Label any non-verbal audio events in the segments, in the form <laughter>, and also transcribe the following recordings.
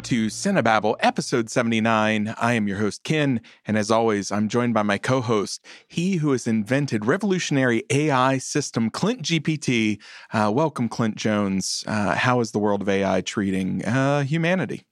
Welcome to Cinebabble, episode 79. I am your host, Ken, and as always, I'm joined by my co host, he who has invented revolutionary AI system, Clint GPT. Uh, welcome, Clint Jones. Uh, how is the world of AI treating uh, humanity?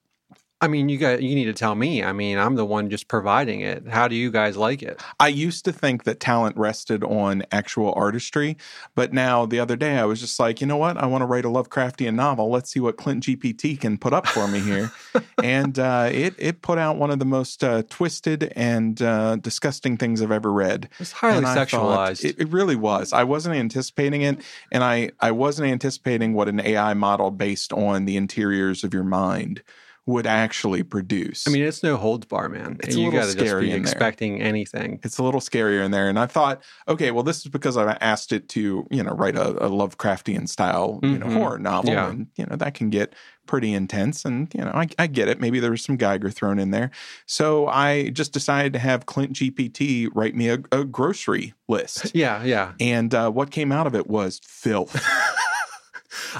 I mean, you got you need to tell me. I mean, I'm the one just providing it. How do you guys like it? I used to think that talent rested on actual artistry, but now the other day I was just like, you know what? I want to write a Lovecraftian novel. Let's see what Clint GPT can put up for me here, <laughs> and uh, it it put out one of the most uh, twisted and uh, disgusting things I've ever read. It's highly sexualized. It, it really was. I wasn't anticipating it, and I I wasn't anticipating what an AI model based on the interiors of your mind would actually produce. I mean, it's no holds bar, man. It's you little got to just scary be in there. expecting anything. it's a little scarier in there. And I thought, okay, well, this is because I asked it to, you know, write a, a Lovecraftian style, you know, Mhm. horror novel. Yeah. And, you know, that can get pretty intense. And, you know, I, I get it. Maybe there was some Giger thrown in there. So I just decided to have Clint GPT write me a, a grocery list. <laughs> Yeah, yeah. And uh, what came out of it was filth. <laughs>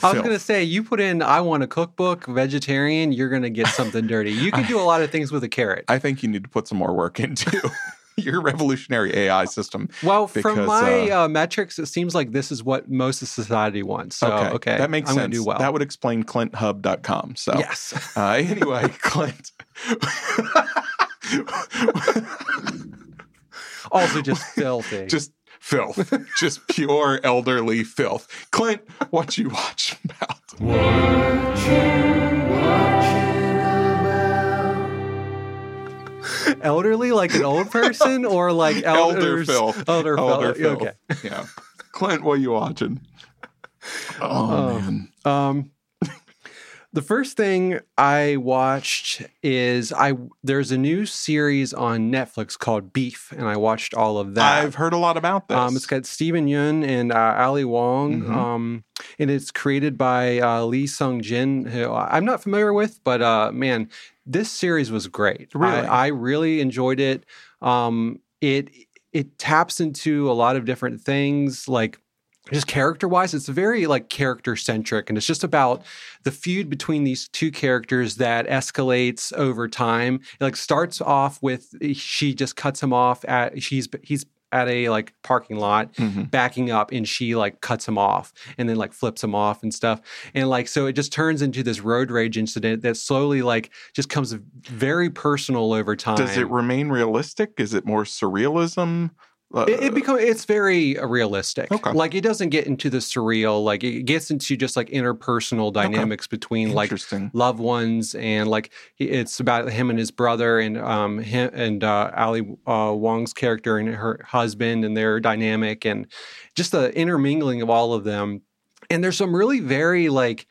I was going to say, you put in "I want a cookbook," vegetarian, you're going to get something dirty. You can do a lot of things with a carrot. I think you need to put some more work into <laughs> your revolutionary AI system. Well, from my uh, metrics, it seems like this is what most of society wants. So, okay, That makes I'm sense. Do well. That would explain clinthub.com. So, yes. uh, anyway, <laughs> Clint. also, just filthy. just filth. <laughs> just pure elderly filth. Clint, what you watch <laughs> about? elderly, like an old person, or like <laughs> Elder filth. Elder, Elder filth. Okay. Yeah. Clint, what you watching? Oh, Oh. man. Um, the first thing I watched is I there's a new series on Netflix called Beef, and I watched all of that. I've heard a lot about this. Um, it's got Steven Yeun and uh, Ali Wong, Mhm. um, and it's created by uh, Lee Sung Jin, who I'm not familiar with, but uh, man, this series was great. Really? I, I really enjoyed it. Um, it it taps into a lot of different things, like just character wise it's very like character centric and it's just about the feud between these two characters that escalates over time it like starts off with she just cuts him off at she's he's at a like parking lot Mhm. backing up and she like cuts him off and then like flips him off and stuff and like so it just turns into this road rage incident that slowly like just comes very personal over time Does it remain realistic? Is it more surrealism? Uh, it, it become it's very uh, realistic. Okay. Like it doesn't get into the surreal. Like it gets into just like interpersonal dynamics between like loved ones and like it's about him and his brother and um him and uh, Ali uh, Wong's character and her husband and their dynamic and just the intermingling of all of them. And there's some really very like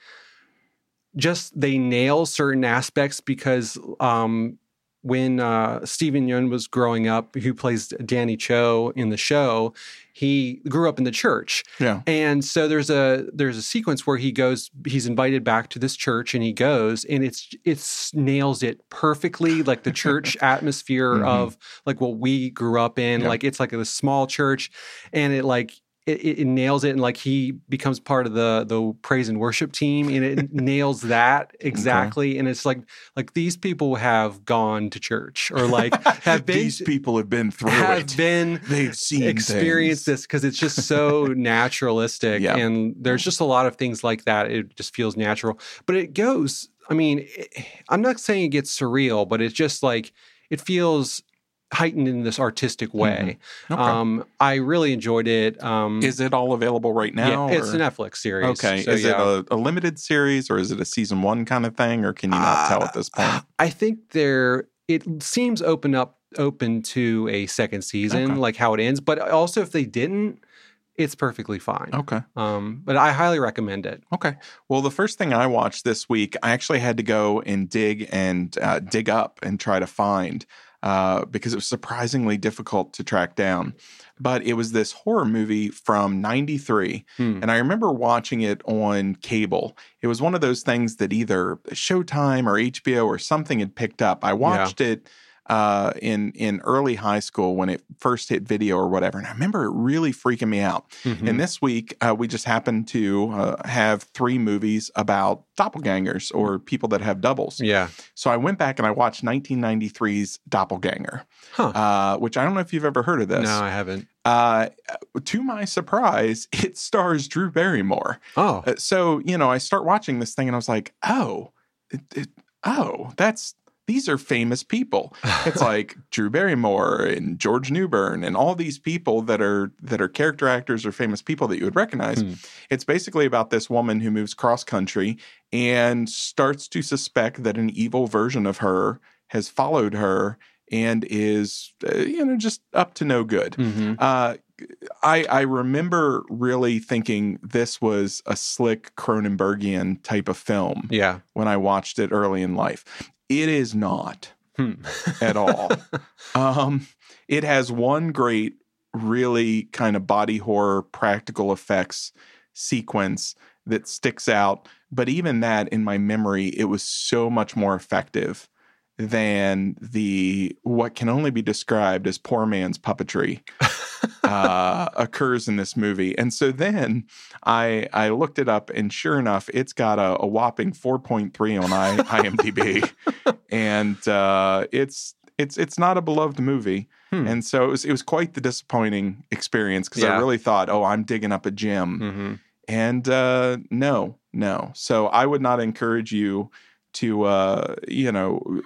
just they nail certain aspects because um when uh, Steven Yeun was growing up, who plays Danny Cho in the show, he grew up in the church. Yeah. And so there's a there's a sequence where he goes, he's invited back to this church, and he goes, and it's it's nails it perfectly, like the church <laughs> atmosphere Mhm. of like what we grew up in. Yeah. Like it's like a small church, and it like it, it, it nails it, and like he becomes part of the the praise and worship team, and it <laughs> nails that exactly. And it's like like these people have gone to church or like have <laughs> been These people have been through have it. been They've seen experienced things. this because it's just so <laughs> naturalistic Yeah. and there's just a lot of things like that it just feels natural but it goes i mean it, i'm not saying it gets surreal but it's just like it feels heightened in this artistic way Okay. um i really enjoyed it um is it all available right now? yeah, it's a netflix series Okay. so is yeah. it a, a limited series or is it a season one kind of thing, or can you not tell at this point? Uh, <sighs> I think there it seems open up open to a second season, Okay. like how it ends. But also, if they didn't, it's perfectly fine. Okay. Um, but I highly recommend it. Okay. Well, the first thing I watched this week, I actually had to go and dig and uh, dig up and try to find uh, because it was surprisingly difficult to track down. But it was this horror movie from '93, Hmm. and I remember watching it on cable. It was one of those things that either Showtime or HBO or something had picked up. I watched it uh, in in early high school when it first hit video or whatever, and I remember it really freaking me out. Mhm. And this week, uh, we just happened to uh, have three movies about doppelgangers or people that have doubles. yeah. So I went back and I watched 1993's Doppelganger, Huh. uh, which I don't know if you've ever heard of this. No, I haven't. Uh, to my surprise, <laughs> it stars Drew Barrymore. Oh, Uh, so you know, I start watching this thing and I was like, oh, it, it, oh, that's these are famous people. It's <laughs> like Drew Barrymore and George Newbern and all these people that are that are character actors or famous people that you would recognize. Hmm. It's basically about this woman who moves cross country and starts to suspect that an evil version of her has followed her and is uh, you know just up to no good. hmm Uh, I I remember really thinking this was a slick Cronenbergian type of film yeah. when I watched it early in life. It is not Hmm. at all. <laughs> um, it has one great, really kind of body horror practical effects sequence that sticks out, but even that in my memory, it was so much more effective than the what can only be described as poor man's puppetry <laughs> uh, occurs in this movie. And so then I I looked it up, and sure enough, it's got a, a whopping 4.3 on I, IMDb, <laughs> and uh, it's it's it's not a beloved movie. Hmm. And so it was it was quite the disappointing experience because I really thought, oh, I'm digging up a gem, hmm and uh, no, no. So I would not encourage you to uh, you know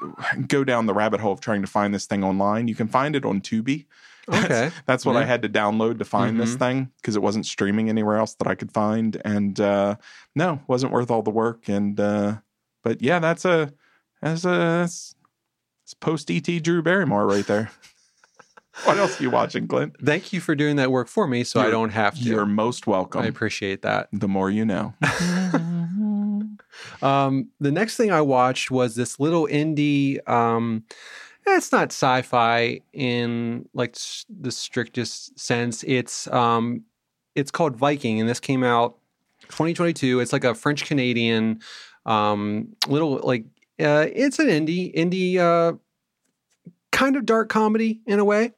go down the rabbit hole of trying to find this thing online. You can find it on Tubi. <laughs> Okay. That's what I had to download to find this Mhm. thing because it wasn't streaming anywhere else that I could find. And uh, no, wasn't worth all the work. And uh, but yeah, that's a that's a that's, that's post ET Drew Barrymore right there. <laughs> what else are you watching, Clint? Thank you for doing that work for me, so I You're- don't have to. You're most welcome. I appreciate that. the more you know. <laughs> Um, the next thing I watched was this little indie. Um, it's not sci-fi in like the strictest sense. It's um, it's called Viking, and this came out 2022. It's like a French Canadian um, little like uh, it's an indie indie uh, kind of dark comedy in a way.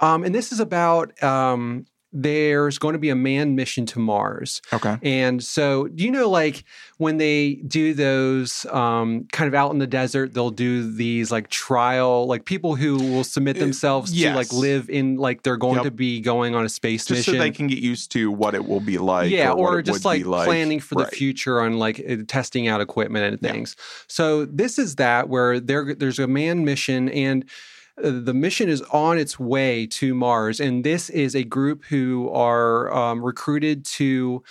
Um, and this is about um, there's going to be a manned mission to Mars. Okay. And so, do you know, like when they do those um, kind of out in the desert, they'll do these like trial, like people who will submit Uh, themselves to like live in, like they're going Yep. to be going on a space Just mission. so they can get used to what it will be like. yeah, or, or just like, like planning for the future on like uh, testing out equipment and Yeah. things. So this is that where there there's a manned mission and uh, the mission is on its way to Mars, and this is a group who are um, recruited to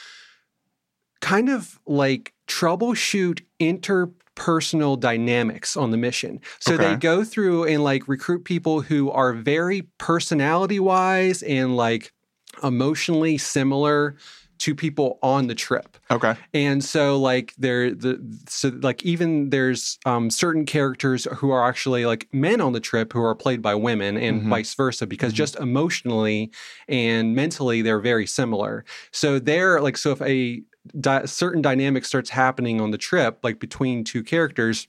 kind of like troubleshoot interpersonal dynamics on the mission. So they go through and like recruit people who are very personality wise and like emotionally similar to people on the trip. Okay. And so like there the so like even there's um certain characters who are actually like men on the trip who are played by women and Mhm. vice versa because Mhm. just emotionally and mentally they're very similar. So they're like so if a di- certain dynamic starts happening on the trip like between two characters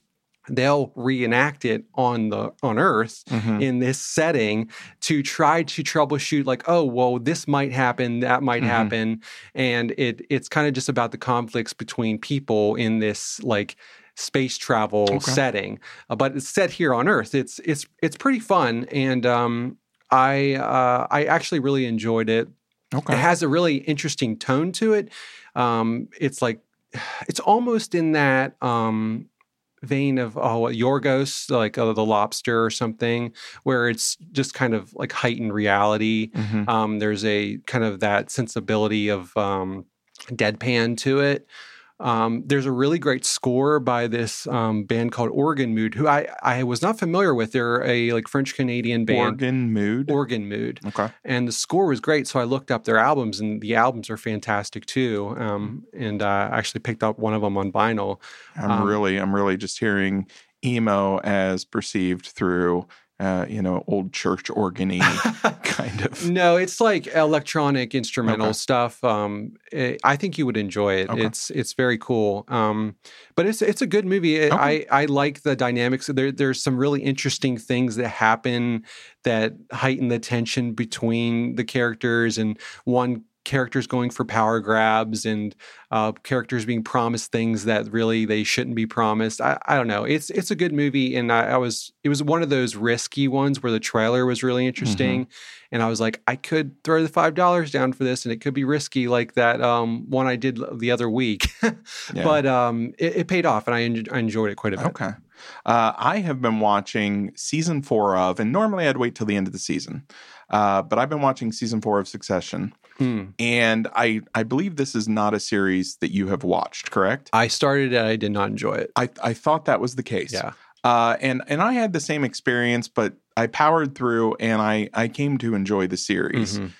they'll reenact it on the on earth Mhm. in this setting to try to troubleshoot like oh well this might happen that might Mhm. happen and it it's kind of just about the conflicts between people in this like space travel Okay. setting Uh, but it's set here on earth it's it's it's pretty fun and um i uh i actually really enjoyed it Okay. it has a really interesting tone to it. Um, it's like <sighs> it's almost in that um, vein of oh what, Yorgos, like uh, the lobster or something, where it's just kind of like heightened reality. Mhm. Um, there's a kind of that sensibility of um, deadpan to it. Um, there's a really great score by this um, band called Organ Mood, who I, I was not familiar with. They're a like French Canadian band, Organ mood. Organ Mood okay. and the score was great. So I looked up their albums, and the albums are fantastic too. Um, and uh, I actually picked up one of them on vinyl. I'm Um, really, I'm really just hearing emo as perceived through uh, you know, old church organy <laughs> kind of. No, it's like electronic instrumental Okay. stuff. Um, eh, I think you would enjoy it. Okay. It's it's very cool. Um, but it's it's a good movie. It- Okay. I I like the dynamics. There there's some really interesting things that happen that heighten the tension between the characters and one characters going for power grabs and uh, characters being promised things that really they shouldn't be promised. I, I don't know. It's it's a good movie, and I, I was it was one of those risky ones where the trailer was really interesting, and I was like, I could throw the five dollars down for this, and it could be risky, like that um, one I did the other week. <laughs> Yeah. But um, it, it paid off, and I, en- I enjoyed it quite a bit. Okay. Uh, I have been watching season four of, and normally I'd wait till the end of the season, uh, but I've been watching season four of Succession, Hmm. and I I believe this is not a series that you have watched, correct? I started it. I did not enjoy it. I I thought that was the case. Yeah. Uh, and and I had the same experience, but I powered through, and I I came to enjoy the series. Mhm.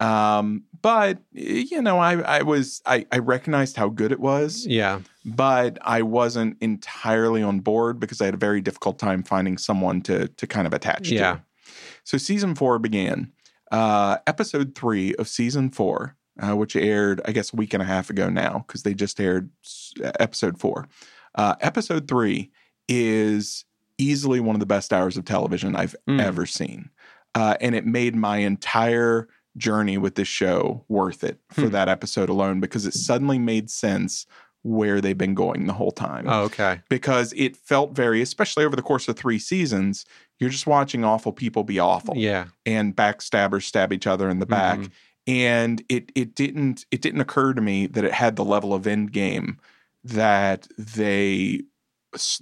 Um, but you know, I I was I I recognized how good it was, Yeah. but I wasn't entirely on board because I had a very difficult time finding someone to to kind of attach Yeah. to. So season four began. Uh, episode three of season four, uh, which aired, I guess, a week and a half ago now, because they just aired episode four. Uh, episode three is easily one of the best hours of television I've Mm. ever seen, uh, and it made my entire journey with this show worth it for Hmm. that episode alone because it suddenly made sense where they've been going the whole time Oh, okay. because it felt very, especially over the course of three seasons, you're just watching awful people be awful Yeah. and backstabbers stab each other in the back. Mhm. And it it didn't it didn't occur to me that it had the level of end game that they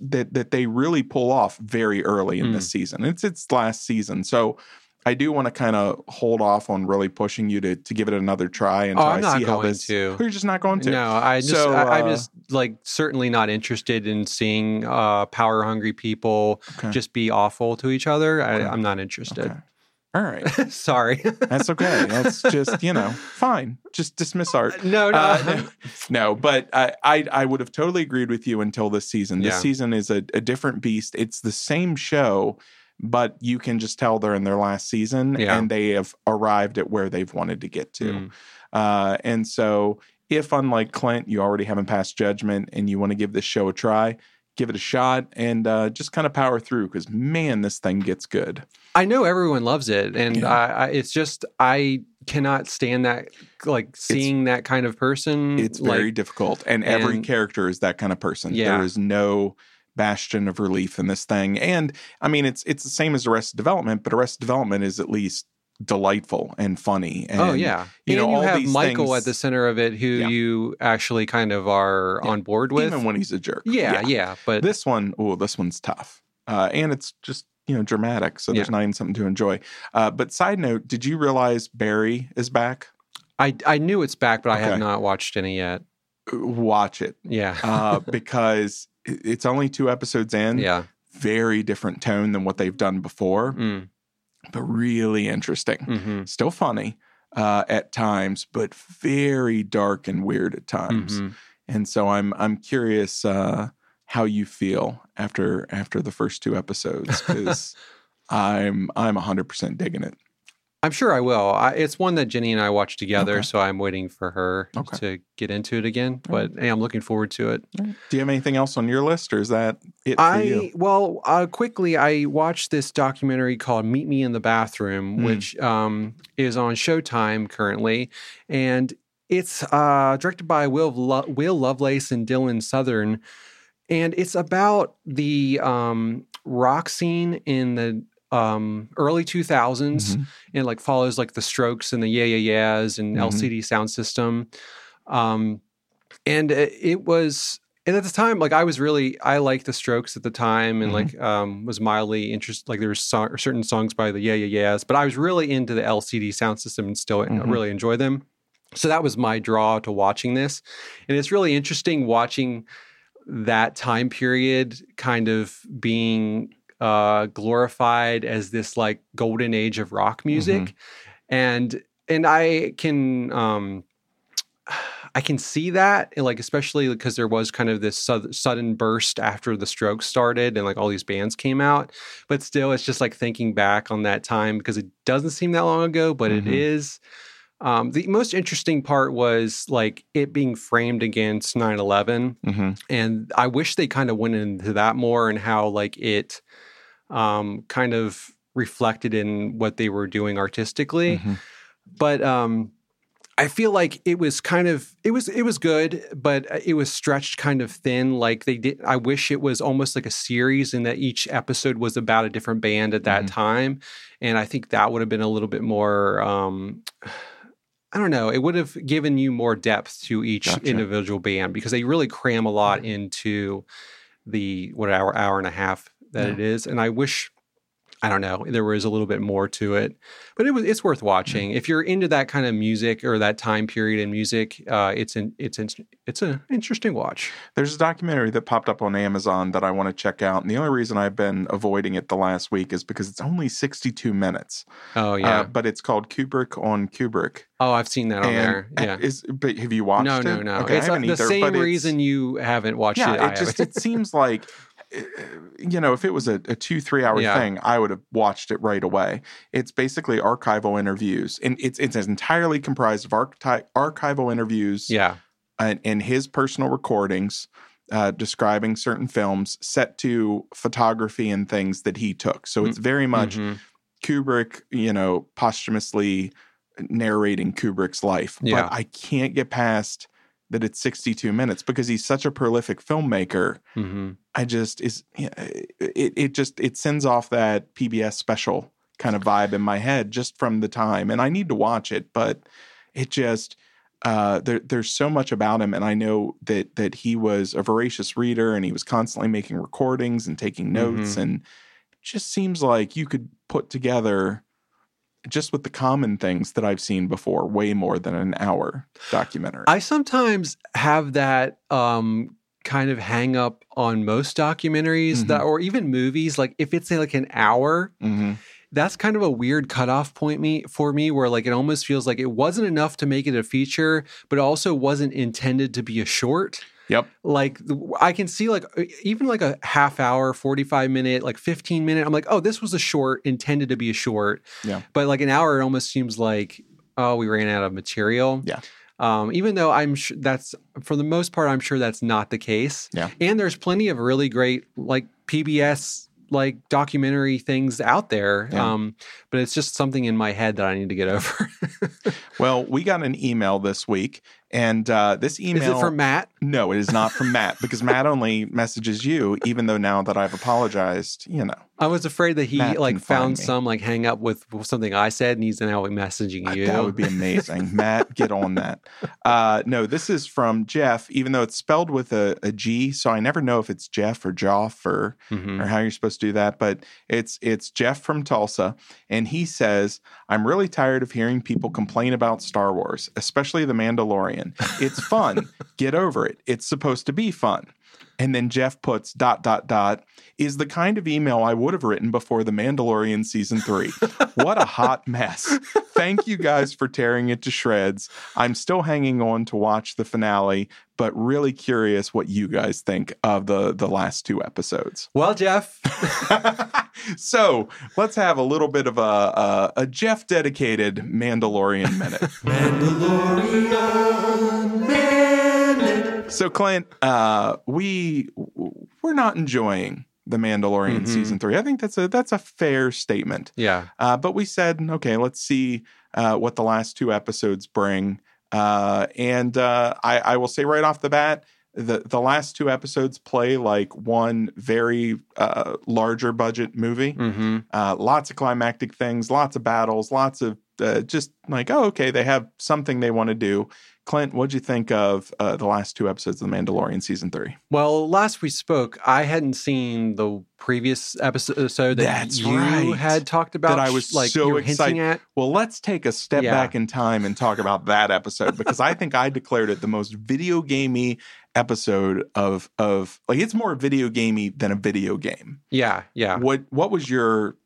that that they really pull off very early in this season. It's its last season, so. I do want to kind of hold off on really pushing you to to give it another try and Oh, I'm not see how going this. to. You're just not going to. No, I just So, I, I'm uh, just like certainly not interested in seeing uh, power hungry people Okay. just be awful to each other. Okay. I, I'm not interested. Okay. All right. <laughs> Sorry. That's okay. That's <laughs> just you know fine. Just dismiss art. no, no. Uh, no, <laughs> no, but I, I I would have totally agreed with you until this season. This Yeah. season is a, a different beast. It's the same show, but you can just tell they're in their last season Yeah. and they have arrived at where they've wanted to get to. Mm. Uh, and so, if unlike Clint, you already haven't passed judgment and you want to give this show a try, give it a shot and uh, just kind of power through because man, this thing gets good. I know everyone loves it, and Yeah. I, I, it's just I cannot stand that like seeing that kind of person. It's like, very difficult, and every character is that kind of person. Yeah. There is no bastion of relief in this thing, and I mean, it's it's the same as Arrested Development, but Arrested Development is at least delightful and funny. And, oh yeah, you and know, you have Michael things- at the center of it, who Yeah. you actually kind of are Yeah. on board with. even when he's a jerk. yeah, yeah, but This one, oh, this one's tough, uh, and it's just you know dramatic, so there's Yeah. not even something to enjoy. Uh, but side note, did you realize Barry is back? I I knew it's back, but I Okay. have not watched any yet. Watch it Yeah, uh, <laughs> because it's only two episodes in. yeah, Very different tone than what they've done before. mm, but really interesting. hmm Still funny uh, at times, but very dark and weird at times. hmm And so I'm I'm curious uh, how you feel after after the first two episodes <laughs> because I'm I'm 100 percent digging it. I'm sure I will. I, it's one that Jenny and I watched together, Okay. so I'm waiting for her Okay. to get into it again. All right. But hey, I'm looking forward to it. Do you have anything else on your list, or is that it for I you? well, uh, quickly, I watched this documentary called "Meet Me in the Bathroom," Mm. which um, is on Showtime currently, and it's uh, directed by Will Lo- Will Lovelace and Dylan Southern, and it's about the um, rock scene in the um, early 2000s Mhm. and like follows like the Strokes and the Yeah Yeah Yeahs and Mhm. LCD Sound System. Um, and it, it was, and at the time, like I was really, I liked the Strokes at the time, and Mhm. like um, was mildly interested. Like there were so- certain songs by the Yeah Yeah Yeahs, but I was really into the LCD Sound System and still Mhm. really enjoy them. So that was my draw to watching this, and it's really interesting watching that time period kind of being uh, glorified as this like golden age of rock music, and and I can um, I can see that, like especially because there was kind of this su- sudden burst after the Strokes started, and like all these bands came out. But still, it's just like thinking back on that time because it doesn't seem that long ago, but Mhm. it is. Um, the most interesting part was like it being framed against 9 11 hmm and I wish they kind of went into that more and how like it um, kind of reflected in what they were doing artistically. Mhm. But um, I feel like it was kind of it was it was good, but uh, it was stretched kind of thin. Like they did. I wish it was almost like a series, and that each episode was about a different band at that Mhm. time. And I think that would have been a little bit more. Um, I don't know. It would have given you more depth to each Gotcha. individual band because they really cram a lot into the what hour hour and a half that Yeah. it is. And I wish I don't know there was a little bit more to it, but it was it's worth watching if you're into that kind of music or that time period in music. Uh, it's an it's an, it's an interesting watch. There's a documentary that popped up on Amazon that I want to check out. And the only reason I've been avoiding it the last week is because it's only 62 minutes. Oh yeah. Uh, but it's called Kubrick on Kubrick. oh, I've seen that on there. Yeah. Is, but have you watched No, it? no, no. Okay, I it's uh, haven't the either, same reason you haven't watched yeah, it. I it just it seems like uh, you know if it was a, a two three hour Yeah. thing, I would have watched it right away. It's basically archival interviews, and it's it's entirely comprised of archi- archival interviews yeah. and, and his personal recordings. Uh, describing certain films set to photography and things that he took. So it's very much Mhm. Kubrick, you know, posthumously narrating Kubrick's life. Yeah. But I can't get past that it's 62 minutes because he's such a prolific filmmaker. Mhm. I just is yeah, it it just it sends off that PBS special kind of vibe in my head just from the time and I need to watch it but it just uh, there, there's so much about him, and I know that that he was a voracious reader, and he was constantly making recordings and taking notes, Mhm. and just seems like you could put together just with the common things that I've seen before, way more than an hour documentary. I sometimes have that um, kind of hang up on most documentaries that, or even movies. Like if it's like an hour, Mhm. that's kind of a weird cutoff point me for me, where like it almost feels like it wasn't enough to make it a feature, but also wasn't intended to be a short. Yep. Like I can see like even like a half hour, 45 minute, like 15 minute. I'm like, oh, this was a short intended to be a short. Yeah. But like an hour, it almost seems like, oh, we ran out of material. Yeah. Um, even though I'm sure that's for the most part, I'm sure that's not the case. Yeah. And there's plenty of really great like PBS like documentary things out there. Yeah. Um, but it's just something in my head that I need to get over. <laughs> Well, we got an email this week, and uh, this email Is it from Matt? No, it is not from Matt because <laughs> Matt only messages you, even though now that I've apologized, you know. I was afraid that he Matt like found some like hang up with something I said and he's now messaging you. That would be amazing. Matt, get on that. Uh, no, this is from Jeff, even though it's spelled with a, a G, so I never know if it's Jeff or Joff or Mhm. or how you're supposed to do that. But it's it's Jeff from Tulsa, and he says, "I'm really tired of hearing people complain about Star Wars, especially The Mandalorian. It's fun. Get over it. It's supposed to be fun." And then Jeff puts dot dot dot is the kind of email I would have written before The Mandalorian season three. what a hot mess. Thank you guys for tearing it to shreds. I'm still hanging on to watch the finale, but really curious what you guys think of the the last two episodes. Well, Jeff, <laughs> so let's have a little bit of a, a, a Jeff dedicated Mandalorian minute. So Clint, uh, we we're not enjoying the Mandalorian Mhm. season three. I think that's a that's a fair statement. yeah, Uh, but we said, okay, let's see uh, what the last two episodes bring. Uh, and uh, I, I will say right off the bat, the the last two episodes play like one very uh, larger budget movie. hmm Uh, lots of climactic things, lots of battles, lots of uh, just like, oh, okay, they have something they want to do. Clint, what'd you think of uh, the last two episodes of The Mandalorian season three? Well, last we spoke, I hadn't seen the previous episode that That's you right. had talked about. That I was like so you were excited. hinting at. Well, let's take a step Yeah. back in time and talk about that episode because I think I declared it the most video gamey episode of of like it's more video gamey than a video game. Yeah, yeah. What what was your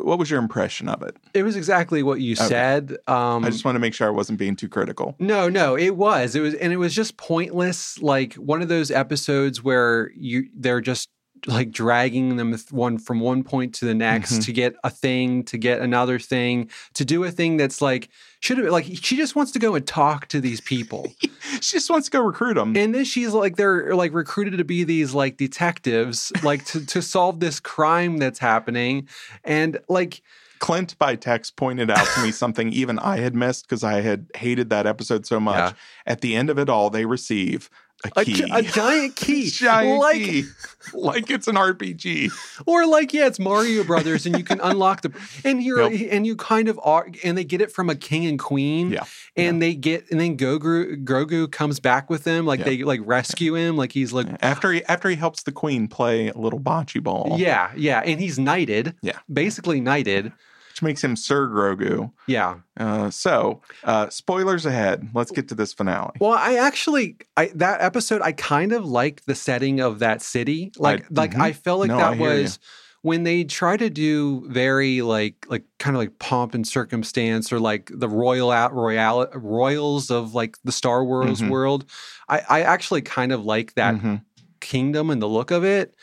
what was your impression of it? It was exactly what you Okay. said. Um, I just want to make sure I wasn't being too critical. No, no, it was. It was and it was just pointless like one of those episodes where you they're just like dragging them one from one point to the next Mhm. to get a thing, to get another thing, to do a thing that's like should have like she just wants to go and talk to these people. <laughs> She just wants to go recruit them. and then she's like they're like recruited to be these like detectives like to to solve this crime that's happening and like Clint by text pointed out to me <laughs> something even I had missed because I had hated that episode so much. Yeah. At the end of it all, they receive a a, key. a giant <laughs> key giant like key. <laughs> like it's an RPG. Or like, yeah, it's Mario Brothers, and you can <laughs> unlock the and you're Yep. and you kind of are, and they get it from a king and queen, Yeah. and they get and then Grogu Grogu comes back with them, like Yeah. they like rescue him, like he's like, After he after he helps the queen play a little bocce ball, yeah, yeah, and he's knighted, Yeah. basically knighted, which makes him Sir Grogu. yeah. Uh, so, uh, spoilers ahead. Let's get to this finale. Well, I actually, I that episode, I kind of like the setting of that city, like like mhm. I felt like No, that hear you. was. When they try to do very like like kind of like pomp and circumstance or like the royal out royal royals of like the Star Wars Mhm. world, I, I actually kind of like that Mhm. kingdom and the look of it.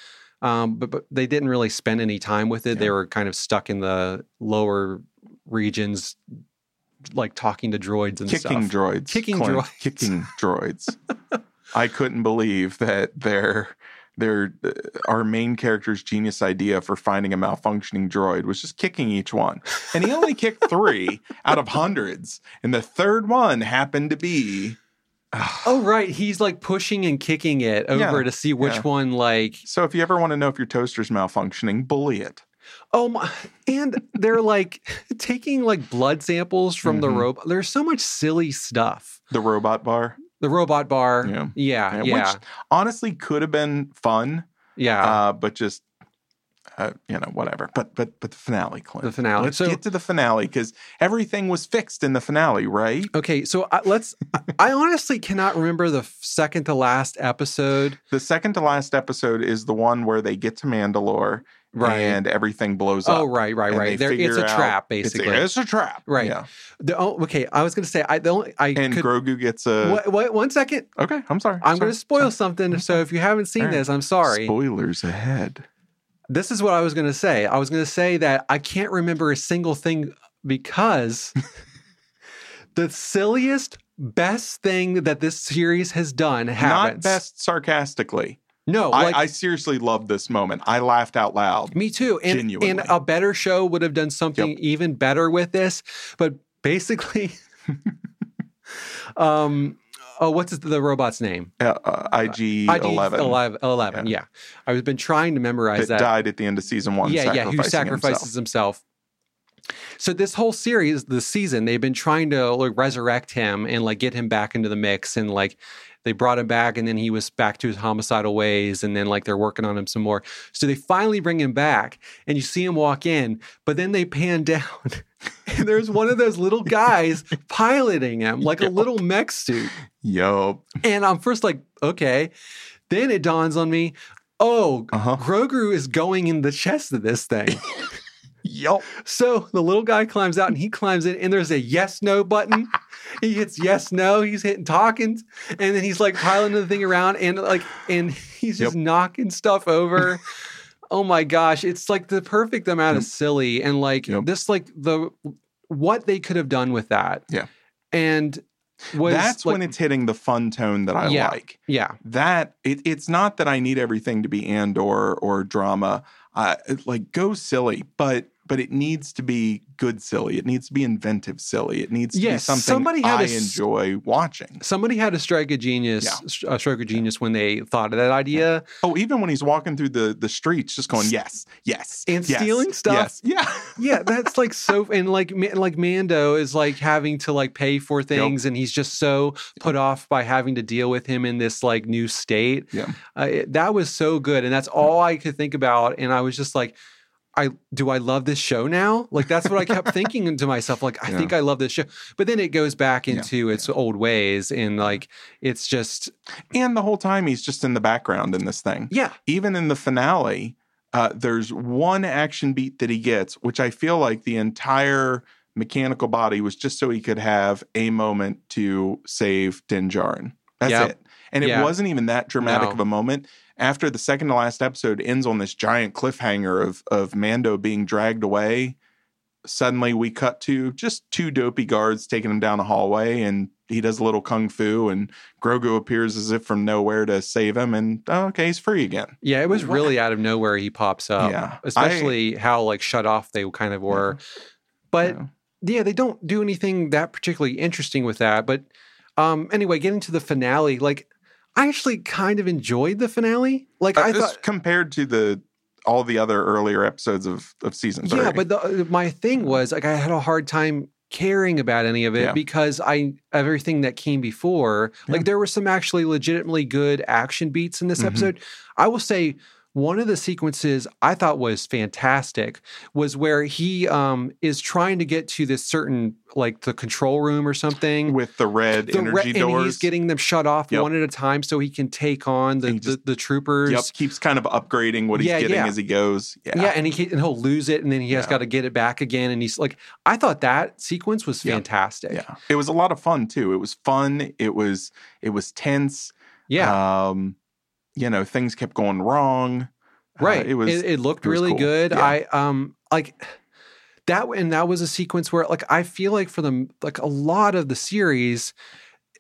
Um, but but they didn't really spend any time with it. They were kind of stuck in the lower regions, like talking to droids and Kicking stuff. droids. Kicking Clint. droids. Kicking <laughs> droids. I couldn't believe that their their uh, our main character's genius idea for finding a malfunctioning droid was just kicking each one, and he only kicked three <laughs> out of hundreds, and the third one happened to be. Oh right, he's like pushing and kicking it over Yeah, to see which yeah. one like So if you ever want to know if your toaster's malfunctioning, bully it. oh my and they're like taking like blood samples from the Mhm. robot. There's so much silly stuff. The robot bar, The robot bar. Yeah. Yeah. Yeah, Yeah. which honestly could have been fun, yeah. uh, but just uh, you know whatever. But but but the finale, Clint. The finale. Let's So- get to the finale because everything was fixed in the finale, right? okay, so I, let's I- honestly cannot remember the second to last episode. The second to last episode is the one where they get to Mandalore Right. and everything blows up. oh right, right, right. There, it's a out- trap It's basically. It's a, trap, Right. Yeah. The, oh, okay, I was going to say I the only I And could Grogu gets a. what, one second. Okay, I'm sorry. I'm going to spoil sorry. something. So if you haven't seen right. this, I'm sorry. Spoilers ahead. This is what I was going to say. I was going to say that I can't remember a single thing because <laughs> the silliest, best thing that this series has done Not best sarcastically. No, like I, I seriously loved this moment. I laughed out loud. me too. And, Genuinely. and a better show would have done something Yep. even better with this. But basically, <laughs> <laughs> um, oh, what's the robot's name? Uh, uh, IG, IG 11, 11, 11, Yeah. I've been trying to memorize that that. died at the end of season one. yeah, yeah, who sacrifices himself. himself. So this whole series, the season, they've been trying to like resurrect him and like get him back into the mix and like they brought him back and then he was back to his homicidal ways and then like they're working on him some more. So they finally bring him back and you see him walk in, but then they pan <laughs> down and there's one of those little guys piloting him like a little mech suit. Yup. And I'm first like, okay. Then it dawns on me, oh, Uh-huh. Grogu is going in the chest of this thing. <laughs> Yup. So the little guy climbs out and he climbs in, and there's a yes no button. <laughs> he hits yes no. He's hitting talking, and then he's like piling the thing around, and like, and he's just knocking stuff over. <laughs> oh my gosh, it's like the perfect amount of silly, and like Yep. this, like the what they could have done with that. Yeah. and was That's like, when it's hitting the fun tone that I Yeah. like. yeah, That it, it's not that I need everything to be Andor or or drama. Uh, like go silly, but but it needs to be good silly. It needs to be inventive silly. It needs to be something somebody had I a enjoy watching. somebody had a strike of genius, a stroke of genius when they thought of that idea. Oh, even when he's walking through the the streets, just going yes, yes, And yes, stealing stuff. yes, yeah. <laughs> yeah, that's like so, and like like Mando is like having to like pay for things, and he's just so put off by having to deal with him in this like new state. Yeah. uh, it- that was so good, and that's all I could think about, and I was just like. I do I love this show now? Like that's what I kept <laughs> thinking to myself. Like I Yeah. think I love this show, but then it goes back Yeah, into its old ways, and like it's just And the whole time he's just in the background in this thing. yeah, Even in the finale, Uh, there's one action beat that he gets, which I feel like the entire mechanical body was just so he could have a moment to save Din Djarin. That's Yep. it. And it Yeah. wasn't even that dramatic No. of a moment. After the second to last episode ends on this giant cliffhanger of of Mando being dragged away, suddenly we cut to just two dopey guards taking him down a hallway and he does a little kung fu and Grogu appears as if from nowhere to save him and oh, okay, he's free again. Yeah, it was What? really out of nowhere he pops up. Yeah. Especially how like shut off they kind of were. But Yeah. yeah, they don't do anything that particularly interesting with that. But um anyway, getting to the finale, like I actually kind of enjoyed the finale. Like Uh, I thought compared to the all the other earlier episodes of of season three. Yeah, but the, my thing was like I had a hard time caring about any of it Yeah. because I everything that came before, Yeah. like there were some actually legitimately good action beats in this Mhm. episode. I will say one of the sequences I thought was fantastic was where he um is trying to get to this certain like the control room or something. with the red The re- energy and doors. he's getting them shut off Yep. one at a time so he can take on the he the, the troopers. Yep, keeps kind of upgrading what he's Yeah, getting yeah. as he goes. Yeah, Yeah, and he and he'll lose it, and then he has Yeah. got to get it back again. And he's like, I thought that sequence was fantastic. yeah. It was a lot of fun too. It was fun. It was it was tense. Yeah, Um, you know, things kept going wrong. Uh, right. it was. It, it looked it really cool. good. Yeah. I um like that, and that was a sequence where like I feel like for the like a lot of the series,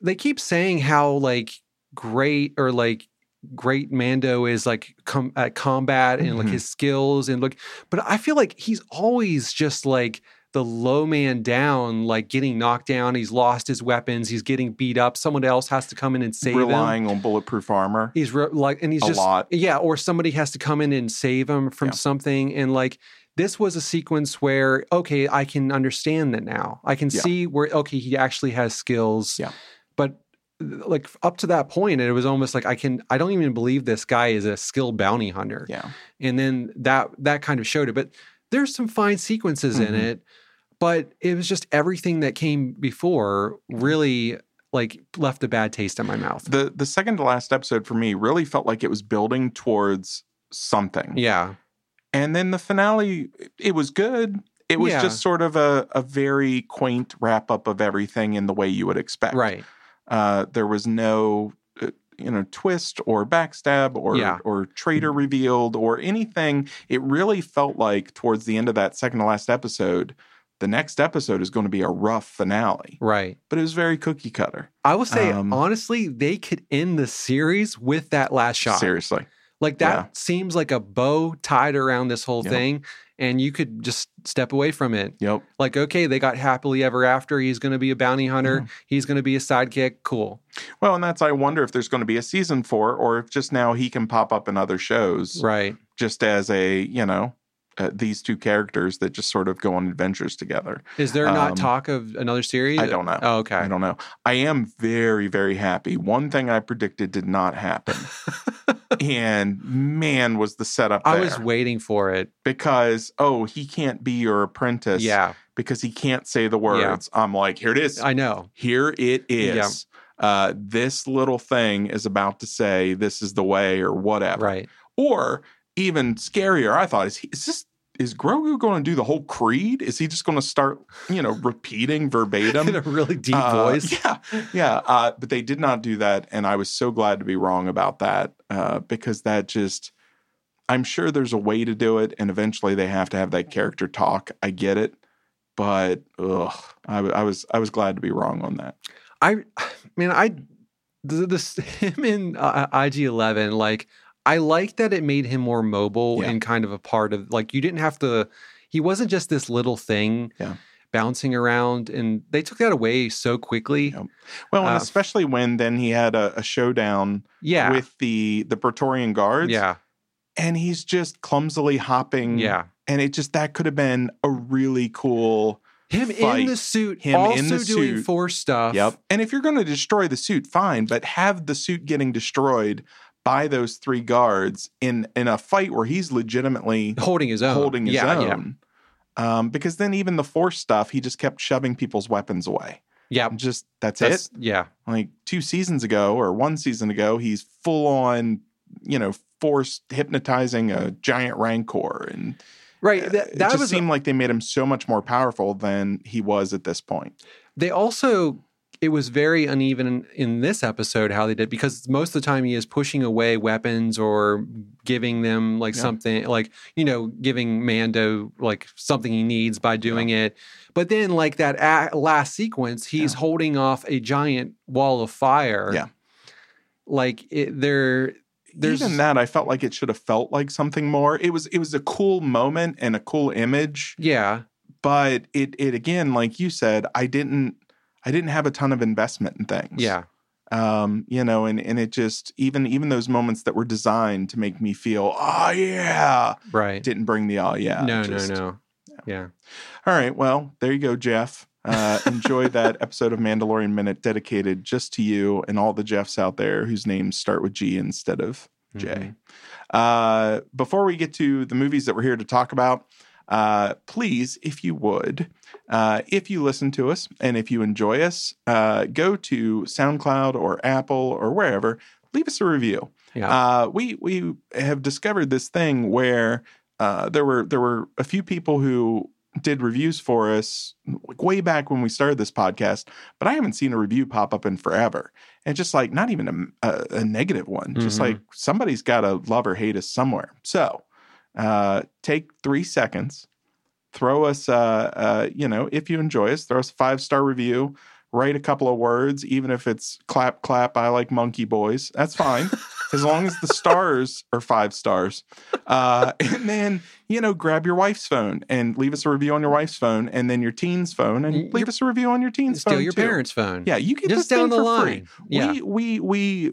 they keep saying how like great or like great Mando is like com- at combat and like Mhm. his skills and like, but I feel like he's always just like the low man down, like getting knocked down. He's lost his weapons. He's getting beat up. Someone else has to come in and save him. relying on bulletproof armor. He's re- like, and he's A just lot. yeah, or somebody has to come in and save him from Yeah. something. And like this was a sequence where okay, I can understand that now. I can Yeah. see where okay, he actually has skills. Yeah. but like up to that point, it was almost like I can. I don't even believe this guy is a skilled bounty hunter. Yeah, And then that that kind of showed it. But there's some fine sequences in Mhm. it. But it was just everything that came before really like left a bad taste in my mouth. the the second to last episode for me really felt like it was building towards something. yeah. And then the finale, it was good. It was Yeah. just sort of a, a very quaint wrap up of everything in the way you would expect. Right. Uh, there was no, uh, you know, twist or backstab or Yeah. or traitor revealed or anything. It really felt like towards the end of that second to last episode, the next episode is going to be a rough finale. Right. But it was very cookie cutter. I will say, Um, honestly, they could end the series with that last shot. Seriously. Like that Yeah. seems like a bow tied around this whole Yep. thing, and you could just step away from it. Yep. Like, okay, they got happily ever after. He's going to be a bounty hunter. Yeah. He's going to be a sidekick. Cool. Well, and that's I wonder if there's going to be a season four, or if just now he can pop up in other shows, Right. just as a you know uh, these two characters that just sort of go on adventures together. Is there not Um, talk of another series? I don't know. Oh, okay. I don't know. I am very very happy. One thing I predicted did not happen, <laughs> and man, was the setup I was waiting for it. because oh he can't be your apprentice, Yeah, because he can't say the words. I'm like here it is. I know. Here it is. Yeah. Uh, this little thing is about to say this is the way or whatever. Right. Or even scarier, I thought is he, is this is Grogu going to do the whole creed? Is he just going to start you know repeating verbatim? <laughs> In a really deep Uh, voice. Yeah, yeah. Uh, but they did not do that, and I was so glad to be wrong about that uh, because that just. I'm sure there's a way to do it, and eventually they have to have that character talk. I get it, but ugh, I, I was I was glad to be wrong on that. I <sighs> mean, I the, this <laughs> him in uh, IG Eleven, like I like that it made him more mobile Yeah. and kind of a part of like you didn't have to. He wasn't just this little thing Yeah. bouncing around, and they took that away so quickly. Yep. Well, and Uh, especially when then he had a, a showdown Yeah, with the the Praetorian guards, yeah, and he's just clumsily hopping, yeah. and it just that could have been a really cool. Him in the suit, Him also in the doing suit. force stuff. Yep. And if you're going to destroy the suit, fine, but have the suit getting destroyed by those three guards in in a fight where he's legitimately holding his own, holding his yeah, yeah, own. Um, because then even the force stuff, he just kept shoving people's weapons away. yeah. Just that's, That's it. yeah, Like two seasons ago or one season ago, he's full on you know, force hypnotizing a giant rancor, and right. uh, That, it that just was seemed like they made him so much more powerful than he was at this point. They also it was very uneven in, in this episode how they did because most of the time he is pushing away weapons or giving them like Yeah. something like you know giving Mando like something he needs by doing it. But then like that last sequence, he's Yeah. holding off a giant wall of fire. Yeah. like it, there. There's Even that, I felt like it should have felt like something more. It was it was a cool moment and a cool image, yeah, but it it again, like you said, I didn't I didn't have a ton of investment in things. yeah. um, you know, and and it just even even those moments that were designed to make me feel, oh yeah, Right. didn't bring the oh yeah. no, just- no, no. Yeah. All right, well, there you go, Jeff. Uh, enjoy that episode of Mandalorian Minute dedicated just to you and all the Jeffs out there whose names start with G instead of J. Mhm. Uh, before we get to the movies that we're here to talk about, uh, please, if you would, uh, if you listen to us and if you enjoy us, uh, go to SoundCloud or Apple or wherever, leave us a review. Yeah. Uh, we we have discovered this thing where uh, there were there were a few people who did reviews for us like way back when we started this podcast, but I haven't seen a review pop up in forever. And just like not even a, a, a negative one, just Mhm. like somebody's got to love or hate us somewhere. So uh, take three seconds, throw us, uh, uh, you know, if you enjoy us, throw us a five star review. Write a couple of words, even if it's clap, clap. I like monkey boys. That's fine, <laughs> as long as the stars are five stars. Uh, <laughs> and then you know, grab your wife's phone and leave us a review on your wife's phone, and then your teen's phone, and leave your- us a review on your teen's Steal phone your too. parents' phone. Yeah, you get Just this down the for free. line. Yeah. We we we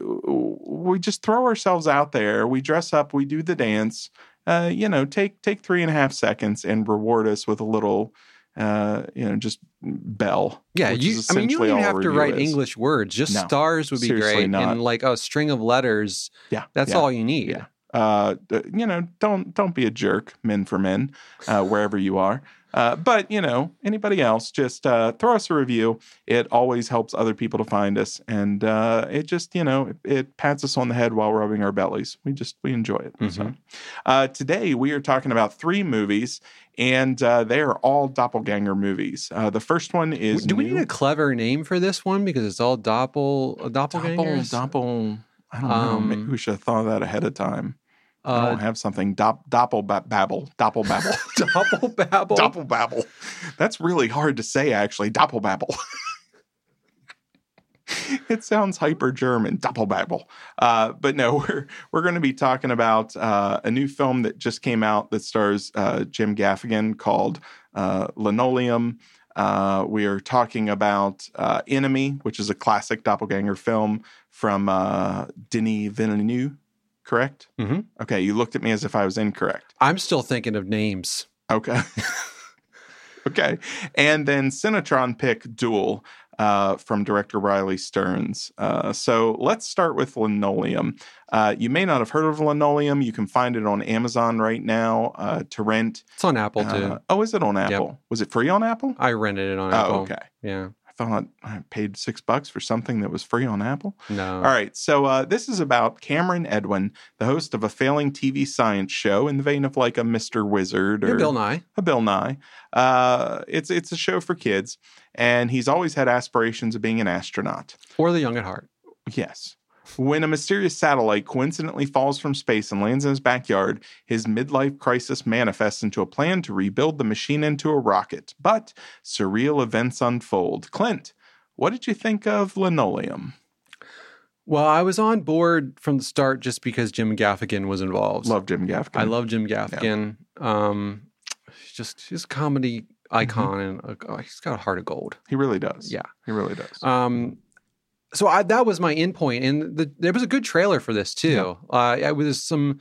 we just throw ourselves out there. We dress up. We do the dance. Uh, you know, take take three and a half seconds and reward us with a little, uh, you know, just bell. Yeah, you. I mean, you don't even have to write is. English words. Just No, stars would be great, not. and like a string of letters. Yeah, That's yeah. all you need. Yeah. Uh, uh, you know, don't don't be a jerk, men for men, uh, wherever you are. Uh, but you know, anybody else, just uh, throw us a review. It always helps other people to find us, and uh, it just you know it, it pats us on the head while rubbing our bellies. We just we enjoy it. So Mhm. uh, today we are talking about three movies, and uh, they are all doppelganger movies. Uh, the first one is Do we new- need a clever name for this one because it's all doppel uh, doppel doppelgangers? doppel. I don't know. Um, Maybe we should have thought of that ahead of time. I Uh, don't have something dop, doppel ba- babble doppel babble. <laughs> doppel babble. Doppelbabble. That's really hard to say, actually. Doppelbabble. <laughs> it sounds hyper German. Doppelbabble. Uh, but no, <laughs> we're we're going to be talking about uh, a new film that just came out that stars uh, Jim Gaffigan called uh, Linoleum. Uh, we are talking about uh, Enemy, which is a classic doppelganger film from uh, Denis Villeneuve. Correct? Mhm. Okay, you looked at me as if I was incorrect. I'm still thinking of names. Okay. <laughs> okay. And then Cinetron pick Dual uh, from director Riley Stearns. Uh, so let's start with Linoleum. Uh, you may not have heard of Linoleum. You can find it on Amazon right now to to rent. It's on Apple too. Uh, oh, is it on Apple? Was it free on Apple? I rented it on Oh, Apple. okay. Yeah. I thought I paid six bucks for something that was free on Apple. No. All right. So uh, this is about Cameron Edwin, the host of a failing TV science show in the vein of like a Mr. Wizard or You're Bill Nye. a Bill Nye. Uh, it's it's a show for kids, and he's always had aspirations of being an astronaut. Or the Young at Heart. Yes. When a mysterious satellite coincidentally falls from space and lands in his backyard, his midlife crisis manifests into a plan to rebuild the machine into a rocket. But surreal events unfold. Clint, what did you think of Linoleum? Well, I was on board from the start just because Jim Gaffigan was involved. Love Jim Gaffigan. I love Jim Gaffigan. Um, he's just he's a comedy icon, and uh, oh, he's got a heart of gold. He really does. Yeah. he really does. Um, so I, that was my end point, and the, there was a good trailer for this too. Uh, it was some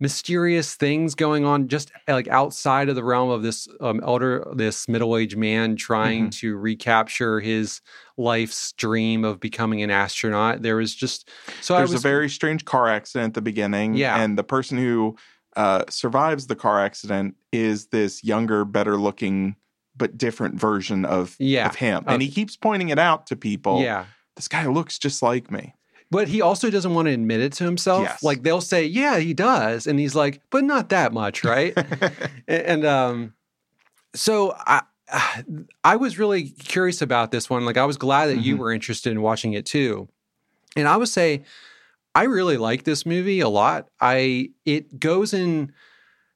mysterious things going on just like outside of the realm of this um, elder, this middle-aged man trying Mm-hmm. to recapture his life's dream of becoming an astronaut. There was just so There's I was a very strange car accident at the beginning. Yeah. And the person who uh, survives the car accident is this younger, better looking, but different version of, Yeah. of him. Uh, and he keeps pointing it out to people. yeah. This guy looks just like me. but he also doesn't want to admit it to himself. Yes. Like they'll say, "Yeah, he does," and he's like, "But not that much, right?" <laughs> and, um, so I. I was really curious about this one. Like, I was glad that you Mhm. were interested in watching it too. And I would say, I really like this movie a lot. I it goes in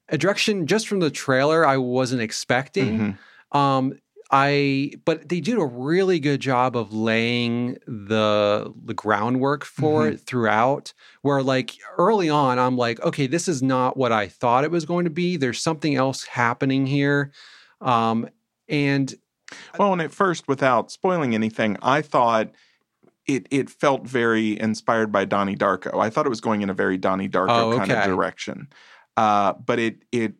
a direction just from the trailer I wasn't expecting. Mhm. Um, I but they did a really good job of laying the the groundwork for Mhm. it throughout. Where like early on, I'm like, okay, this is not what I thought it was going to be. There's something else happening here. Um, and Well, and at first, without spoiling anything, I thought it it felt very inspired by Donnie Darko. I thought it was going in a very Donnie Darko Oh, kind of direction, uh, but it it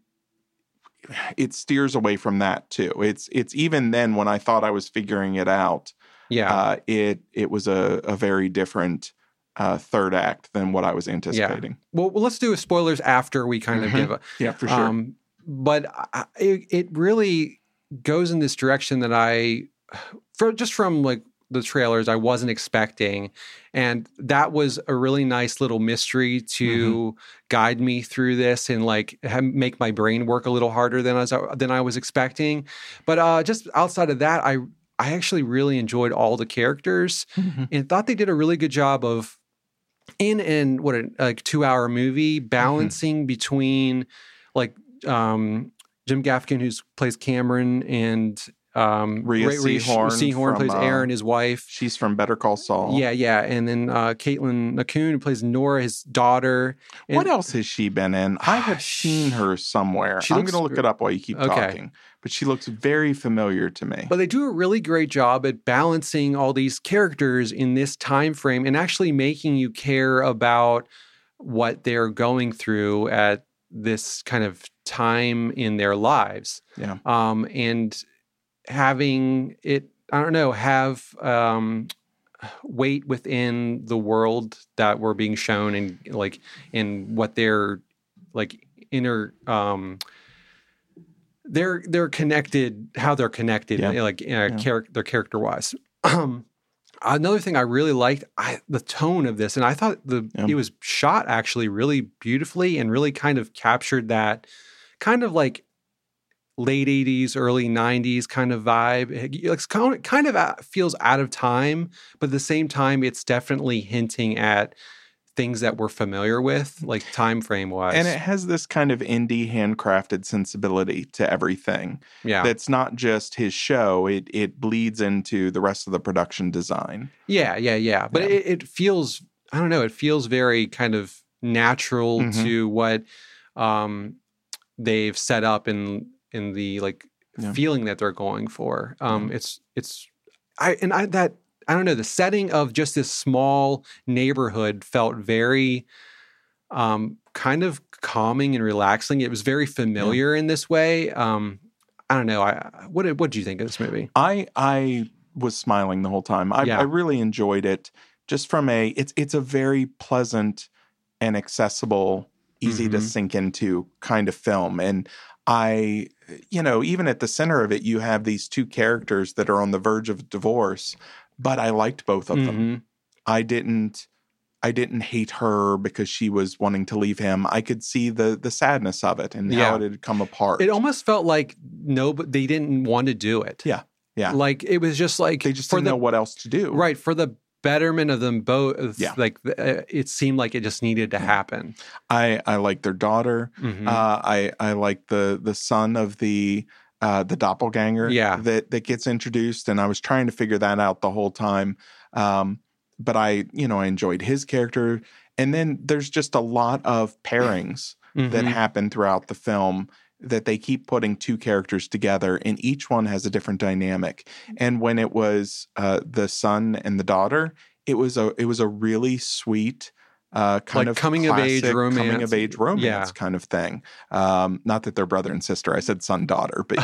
it steers away from that too. It's it's even then when I thought I was figuring it out, yeah, uh, it it was a, a very different uh, third act than what I was anticipating. well, well, let's do a spoilers after we kind of Mhm. give a, Yeah, for sure. Um, but I, it, it really goes in this direction that I, <sighs> for just from like the trailers, I wasn't expecting, and that was a really nice little mystery to guide me through this and like ha- make my brain work a little harder than I was than I was expecting. But uh, just outside of that, I I actually really enjoyed all the characters Mhm. and thought they did a really good job of in in what a like two hour movie balancing between like um Jim Gaffigan who plays Cameron and um Rhea Seehorn Seahorn from, plays uh, Erin his wife She's from Better Call Saul. yeah yeah and then uh Katelyn Nacon plays Nora his daughter and, what else has she been in? I have seen her somewhere. I'm going to look it up while you keep Okay. talking. But she looks very familiar to me. But they do a really great job at balancing all these characters in this time frame and actually making you care about what they're going through at this kind of time in their lives. Yeah. Um, and having it, I don't know, have um, weight within the world that we're being shown and like in what they're like inner um they're they're connected how they're connected Yeah. like uh, Yeah. charac- their character wise um another thing i really liked I, the tone of this and i thought the Yeah. it was shot actually really beautifully and really kind of captured that kind of like late 80s early 90s kind of vibe It- it's kind of, kind of feels out of time but at the same time it's definitely hinting at things that we're familiar with like time frame wise and it has this kind of indie handcrafted sensibility to everything. yeah That's not just his show, it it bleeds into the rest of the production design. Yeah, yeah, yeah. But Yeah. It, it feels, I don't know, it feels very kind of natural Mhm. to what um, they've set up in in the like Yeah. feeling that they're going for. Um, It's it's I and I that I don't know the setting of just this small neighborhood felt very um, kind of calming and relaxing. It was very familiar in this way. Um, I don't know. I what did what did you think of this movie? I I was smiling the whole time. I, Yeah. I really enjoyed it. Just from a it's it's a very pleasant and accessible, easy to Mhm. sink into kind of film. And I you know, even at the center of it, you have these two characters that are on the verge of divorce, but I liked both of them. Mhm. I didn't I didn't hate her because she was wanting to leave him. I could see the the sadness of it and Yeah. how it had come apart. It almost felt like no, but they didn't want to do it. Yeah, yeah. Like it was just like they just didn't the know what else to do. right for the betterment of them both. Yeah. like uh, it seemed like it just needed to happen. I I like their daughter. Mhm. Uh, I I like the the son of the uh, the doppelganger. Yeah. that that gets introduced, and I was trying to figure that out the whole time. Um, but I you know I enjoyed his character, and then there's just a lot of pairings that Mhm. happen throughout the film that they keep putting two characters together and each one has a different dynamic. And when it was uh, the son and the daughter it was a it was a really sweet uh, kind Like of coming of age classic coming of age romance Yeah. kind of thing. Um, not that they're brother and sister. I said son daughter but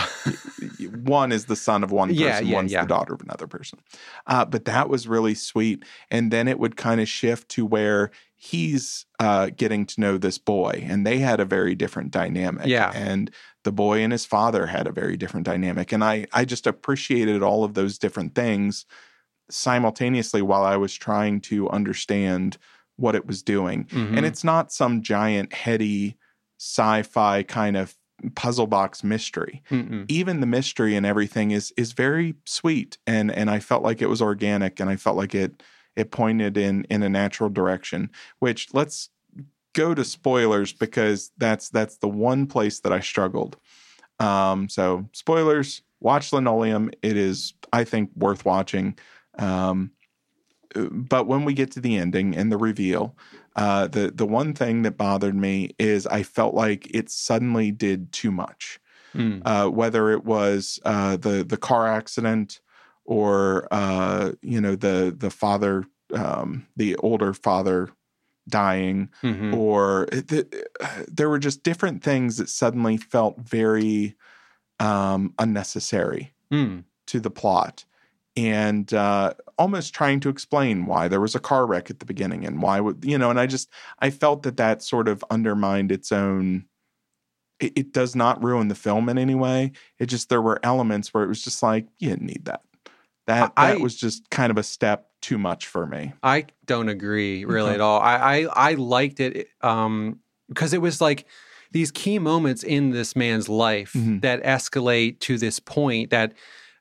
one is the son of one <laughs> person Yeah, yeah, one's the daughter of another person. Uh, but that was really sweet. And then it would kind of shift to where he's uh, getting to know this boy and they had a very different dynamic. Yeah. and the boy and his father had a very different dynamic. And i i just appreciated all of those different things simultaneously while I was trying to understand what it was doing. Mhm. And it's not some giant, heady sci fi kind of puzzle box mystery. Mm-mm. Even the mystery and everything is is very sweet and and I felt like it was organic and I felt like it it pointed in in a natural direction, which let's go to spoilers because that's that's the one place that I struggled. Um, so spoilers, watch Linoleum. It is, I think, worth watching. Um, but when we get to the ending and the reveal, uh, the the one thing that bothered me is I felt like it suddenly did too much. Mm. Uh, whether it was uh, the the car accident or uh, you know the the father, um, the older father dying, Mhm. or the, there were just different things that suddenly felt very um, unnecessary Mm. to the plot and uh, almost trying to explain why there was a car wreck at the beginning and why would you know and i just i felt that that sort of undermined its own it, it does not ruin the film in any way it just there were elements where it was just like you didn't need that that I- that was just kind of a step too much for me I don't agree really Okay. at all. I, I I liked it um, because it was like these key moments in this man's life Mhm. that escalate to this point that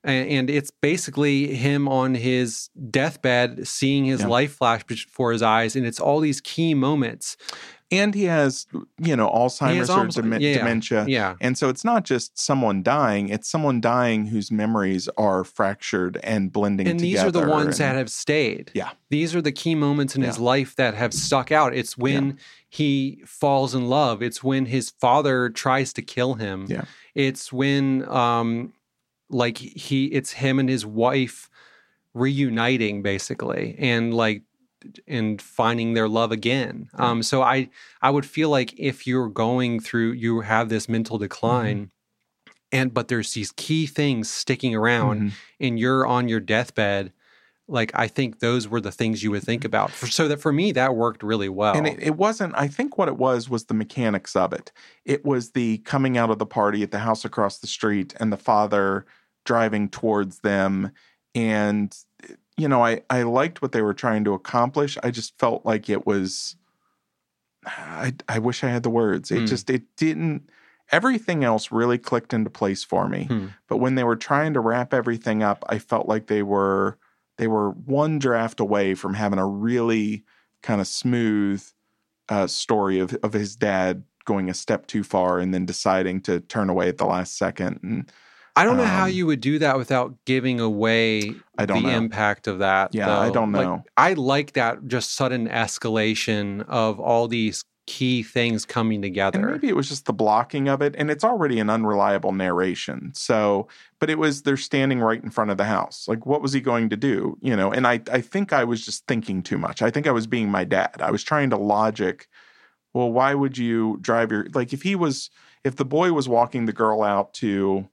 and, and it's basically him on his deathbed seeing his Yeah. life flash before his eyes and it's all these key moments and he has you know alzheimer's or dem- yeah, dementia yeah And so it's not just someone dying, it's someone dying whose memories are fractured and blending and together. these are the ones that have stayed. Yeah. These are the key moments in his life that have stuck out. It's when he falls in love. It's when his father tries to kill him. Yeah. It's when um like he it's him and his wife reuniting basically and like and finding their love again. Um so I I would feel like if you're going through you have this mental decline Mm-hmm. and but there's these key things sticking around Mhm. and you're on your deathbed, like I think those were the things you would think about. For, so that for me, that worked really well. And it, it wasn't, I think what it was was the mechanics of it. It was the coming out of the party at the house across the street and the father driving towards them. And, you know, I, I liked what they were trying to accomplish. I just felt like it was, I, I wish I had the words. It Hmm. just, it didn't, everything else really clicked into place for me. Hmm. But when they were trying to wrap everything up, I felt like they were, they were one draft away from having a really kind of smooth uh, story of of his dad going a step too far and then deciding to turn away at the last second. And I don't know how um, you would do that without giving away I don't the know. impact of that. Yeah, I don't Like, know. I like that just sudden escalation of all these key things coming And together. maybe it was just the blocking of it, and it's already an unreliable narration. So, but it was they're standing right in front of the house. Like, what was he going to do? You know, and I I think I was just thinking too much. I think I was being my dad. I was trying to logic. Well, why would you drive your like if he was if the boy was walking the girl out to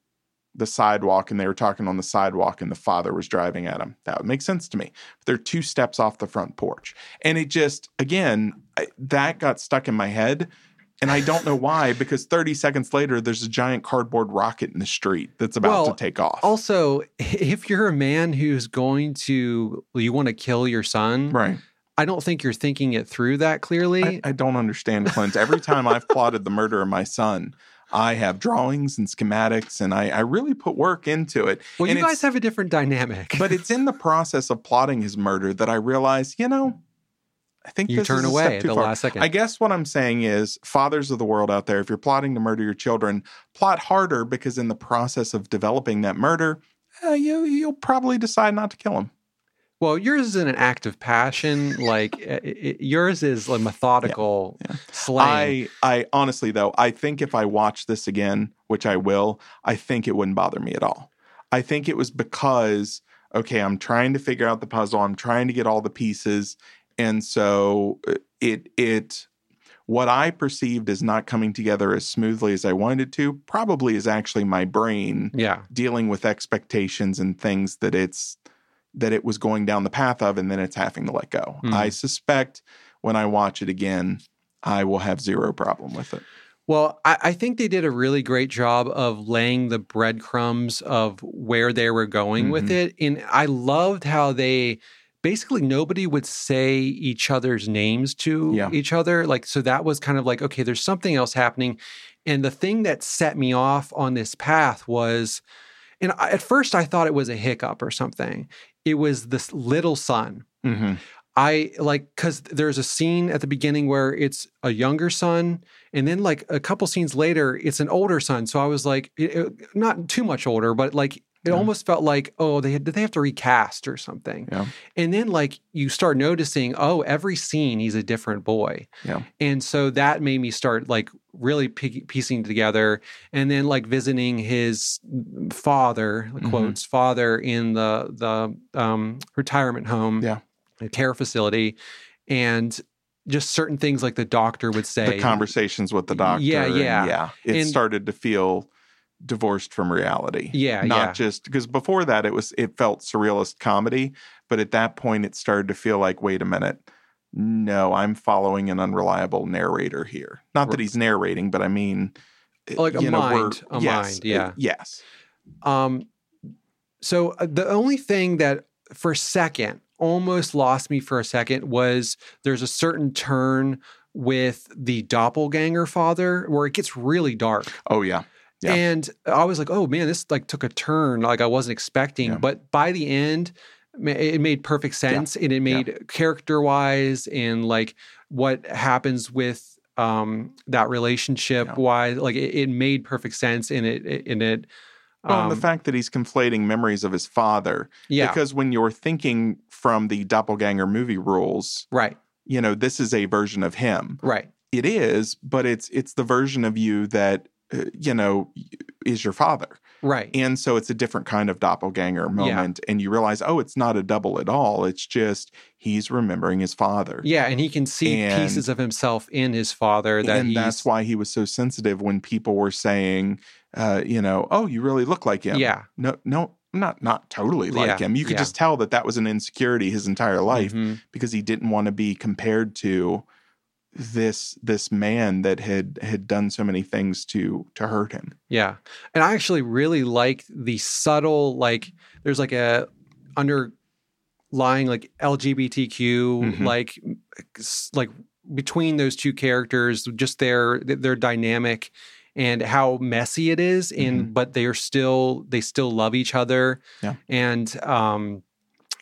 the sidewalk and they were talking on the sidewalk and the father was driving at him. That would make sense to me. But they're two steps off the front porch. And it just, again, I, that got stuck in my head. And I don't know <laughs> why, because 30 seconds later, there's a giant cardboard rocket in the street that's about Well, to take off. also, <laughs> if you're a man who's going to, you want to kill your son, right. I don't think you're thinking it through that clearly. I, I don't understand, Clint. Every time I've plotted the murder of my son, I have drawings and schematics, and I, I really put work into it. well, and you guys have a different dynamic. But it's in the <laughs> process of plotting his murder that I realize, you know, I think you turn away step at too the far. last second. I guess what I'm saying is, fathers of the world out there, if you're plotting to murder your children, plot harder because in the process of developing that murder, uh, you you'll probably decide not to kill him. Well, yours is an act of passion. Like uh, <laughs> it, yours is a methodical yeah. slaying. I I honestly though, I think if I watch this again, which I will, I think it wouldn't bother me at all. I think it was because okay, I'm trying to figure out the puzzle. I'm trying to get all the pieces, and so uh, it it what I perceived as not coming together as smoothly as I wanted it to probably is actually my brain yeah. dealing with expectations and things that it's that it was going down the path of and then it's having to let go. Hmm. I suspect when I watch it again, I will have zero problem with it. Well, I, I think they did a really great job of laying the breadcrumbs of where they were going with Mhm. it. And I loved how they basically nobody would say each other's names to Yeah. each other. Like, so that was kind of like, okay, there's something else happening. And the thing that set me off on this path was, and I, at first I thought it was a hiccup or something. It was this little son. hmm I like because there's a scene at the beginning where it's a younger son, and then like a couple scenes later, it's an older son. So I was like, it- it- not too much older, but like it Yeah. almost felt like, oh, they had, did they have to recast or something? Yeah. And then like you start noticing, oh, every scene he's a different boy. Yeah. And so that made me start like really pie- piecing together, and then like visiting his father, Mhm. quotes father in the the um, retirement home, Yeah. a care facility, and just certain things like the doctor would say. The conversations with the doctor. Yeah, and yeah. yeah. It And- started to feel divorced from reality. Yeah, Not yeah. just because before that it was it felt surrealist comedy, but at that point it started to feel like, wait a minute. No, I'm following an unreliable narrator here. Not that he's narrating, but I mean, Like a you know, mind, a yes, mind, yeah. uh, yes, Um, so uh, the only thing that for a second almost lost me for a second was there's a certain turn with the doppelganger father where it gets really dark. oh yeah, Yeah. And I was like, oh man, this like took a turn like I wasn't expecting. Yeah. But by the end, it made perfect sense and it made character wise and like what happens with um that relationship Yeah. wise like it, it made perfect sense and it, it and it Well, and um, the fact that he's conflating memories of his father, yeah because when you're thinking from the doppelganger movie rules, right you know, this is a version of him. right It is, but it's it's the version of you that uh, you know is your father, right and so it's a different kind of doppelganger moment, and you realize, oh, it's not a double at all. It's just he's remembering his father. yeah and he can see And- pieces of himself in his father that and that's why he was so sensitive when people were saying, uh, you know, oh, you really look like him. yeah No, no, not not totally like Yeah, him. You could yeah. just tell that that was an insecurity his entire life Mhm. because he didn't want to be compared to this this man that had had done so many things to to hurt him. Yeah. And I actually really like the subtle, like, there's like a underlying, like, LGBTQ, Mhm. like, like between those two characters, just their, their dynamic and how messy it is. And, but they are still, they still love each other Yeah. and, um,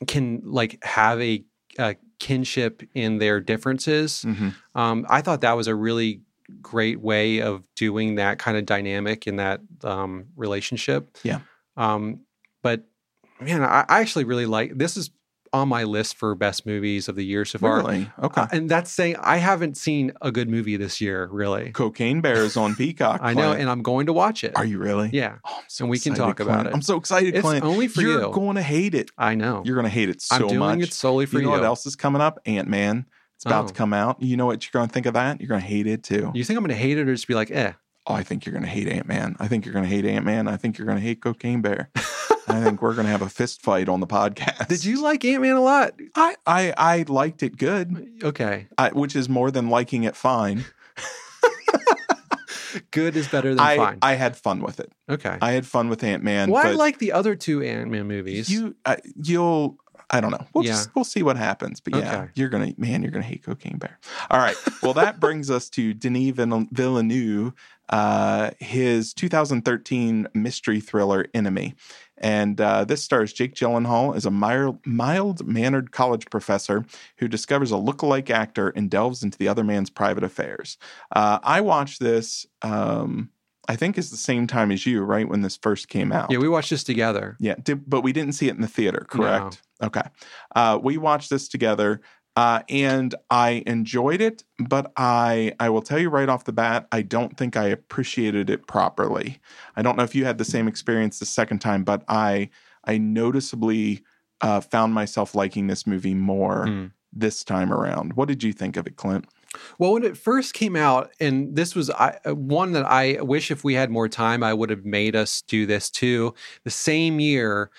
can like have a, a kinship in their differences. Mhm. Um, I thought that was a really great way of doing that kind of dynamic in that um, relationship. Yeah. Um, but man, I, I actually really like this. Is on my list for best movies of the year so far. Really? Okay. Uh, and that's saying I haven't seen a good movie this year, really. Cocaine Bear is on Peacock. <laughs> I know, and I'm going to watch it. Are you really? Yeah, Oh, so And we can talk about it. I'm so excited, Clint. it's Clint. only for You're you. going to hate it. I know. You're going to hate it so much. I'm doing much. it solely for you you. know what else is coming up? Ant Man. It's about Oh. to come out. You know what you're going to think of that? You're going to hate it too. You think I'm going to hate it or just be like, eh? Oh, I think you're going to hate Ant Man. I think you're going to hate Ant Man. I think you're going to hate Cocaine Bear. <laughs> I think we're going to have a fist fight on the podcast. Did you like Ant Man a lot? I, I I liked it good, Okay, I, which is more than liking it fine. <laughs> good is better than I fine. I had fun with it. okay. I had fun with Ant Man. well, I like the other two Ant Man movies. you. Uh, you'll. I don't know. We'll Yeah. just we'll see what happens. But yeah, Okay. you're gonna man, you're gonna hate Cocaine Bear. All right. Well, that <laughs> brings us to Denis Villeneuve, uh, his 2013 mystery thriller Enemy, and uh, this stars Jake Gyllenhaal as a mild mannered college professor who discovers a lookalike actor and delves into the other man's private affairs. Uh, I watched this. Um, I think it's the same time as you, right? When this first came out. yeah, we watched this together. Yeah, did, but we didn't see it in the theater, correct? Okay. Uh, we watched this together, uh, and I enjoyed it. But I, I will tell you right off the bat, I don't think I appreciated it properly. I don't know if you had the same experience the second time, but I, I noticeably uh, found myself liking this movie more Hmm. this time around. What did you think of it, Clint? Well, when it first came out, and this was I, uh, one that I wish if we had more time, I would have made us do this too. The same year,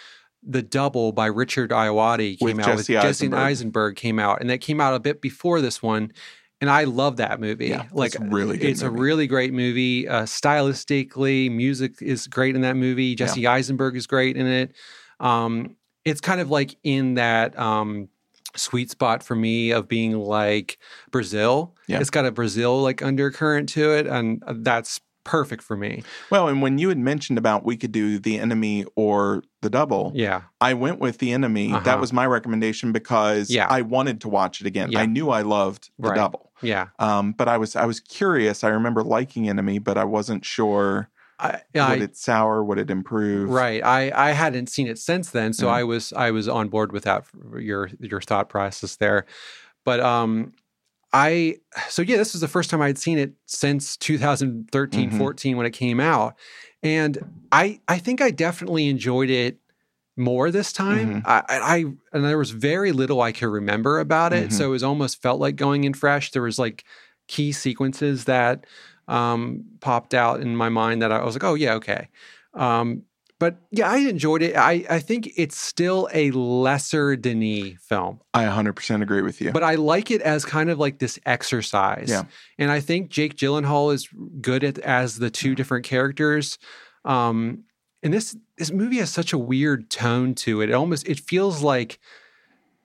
The Double by Richard Ayoade With came out Jesse with Jesse Eisenberg. Eisenberg came out, and that came out a bit before this one. and I love that movie. Yeah, like it's really good it's a really great movie. Uh, stylistically, music is great in that movie. Jesse Eisenberg is great in it. Um, it's kind of like in that um, sweet spot for me of being like Brazil. Yeah. It's got a Brazil like undercurrent to it, and that's perfect for me. Well, and when you had mentioned about we could do the enemy or the double, Yeah, I went with the enemy. Uh-huh. That was my recommendation because Yeah. I wanted to watch it again. Yeah. I knew I loved the Right. double. yeah. Um, but I was I was curious. I remember liking enemy, but I wasn't sure I, would I, it sour, would it improve? Right. I I hadn't seen it since then, so Yeah. I was I was on board with that your your thought process there. But um I so yeah, this was the first time I'd seen it since 2013 Mhm. 14 when it came out. And I I think I definitely enjoyed it more this time. Mhm. I, I and there was very little I could remember about it, Mhm. so it was almost felt like going in fresh. There was like key sequences that um, popped out in my mind that I was like, oh yeah, okay. Um, but yeah, I enjoyed it. I, I think it's still a lesser Denis film, I 100% agree with you. but I like it as kind of like this exercise. Yeah. And I think Jake Gyllenhaal is good at as the two different characters. Um, and this this movie has such a weird tone to it. It almost it feels like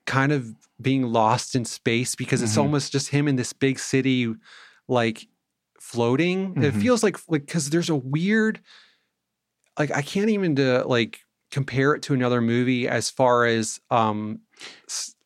kind of being lost in space because it's Mhm. almost just him in this big city, like floating. It Mhm. feels like like because there's a weird, like I can't even to like compare it to another movie as far as um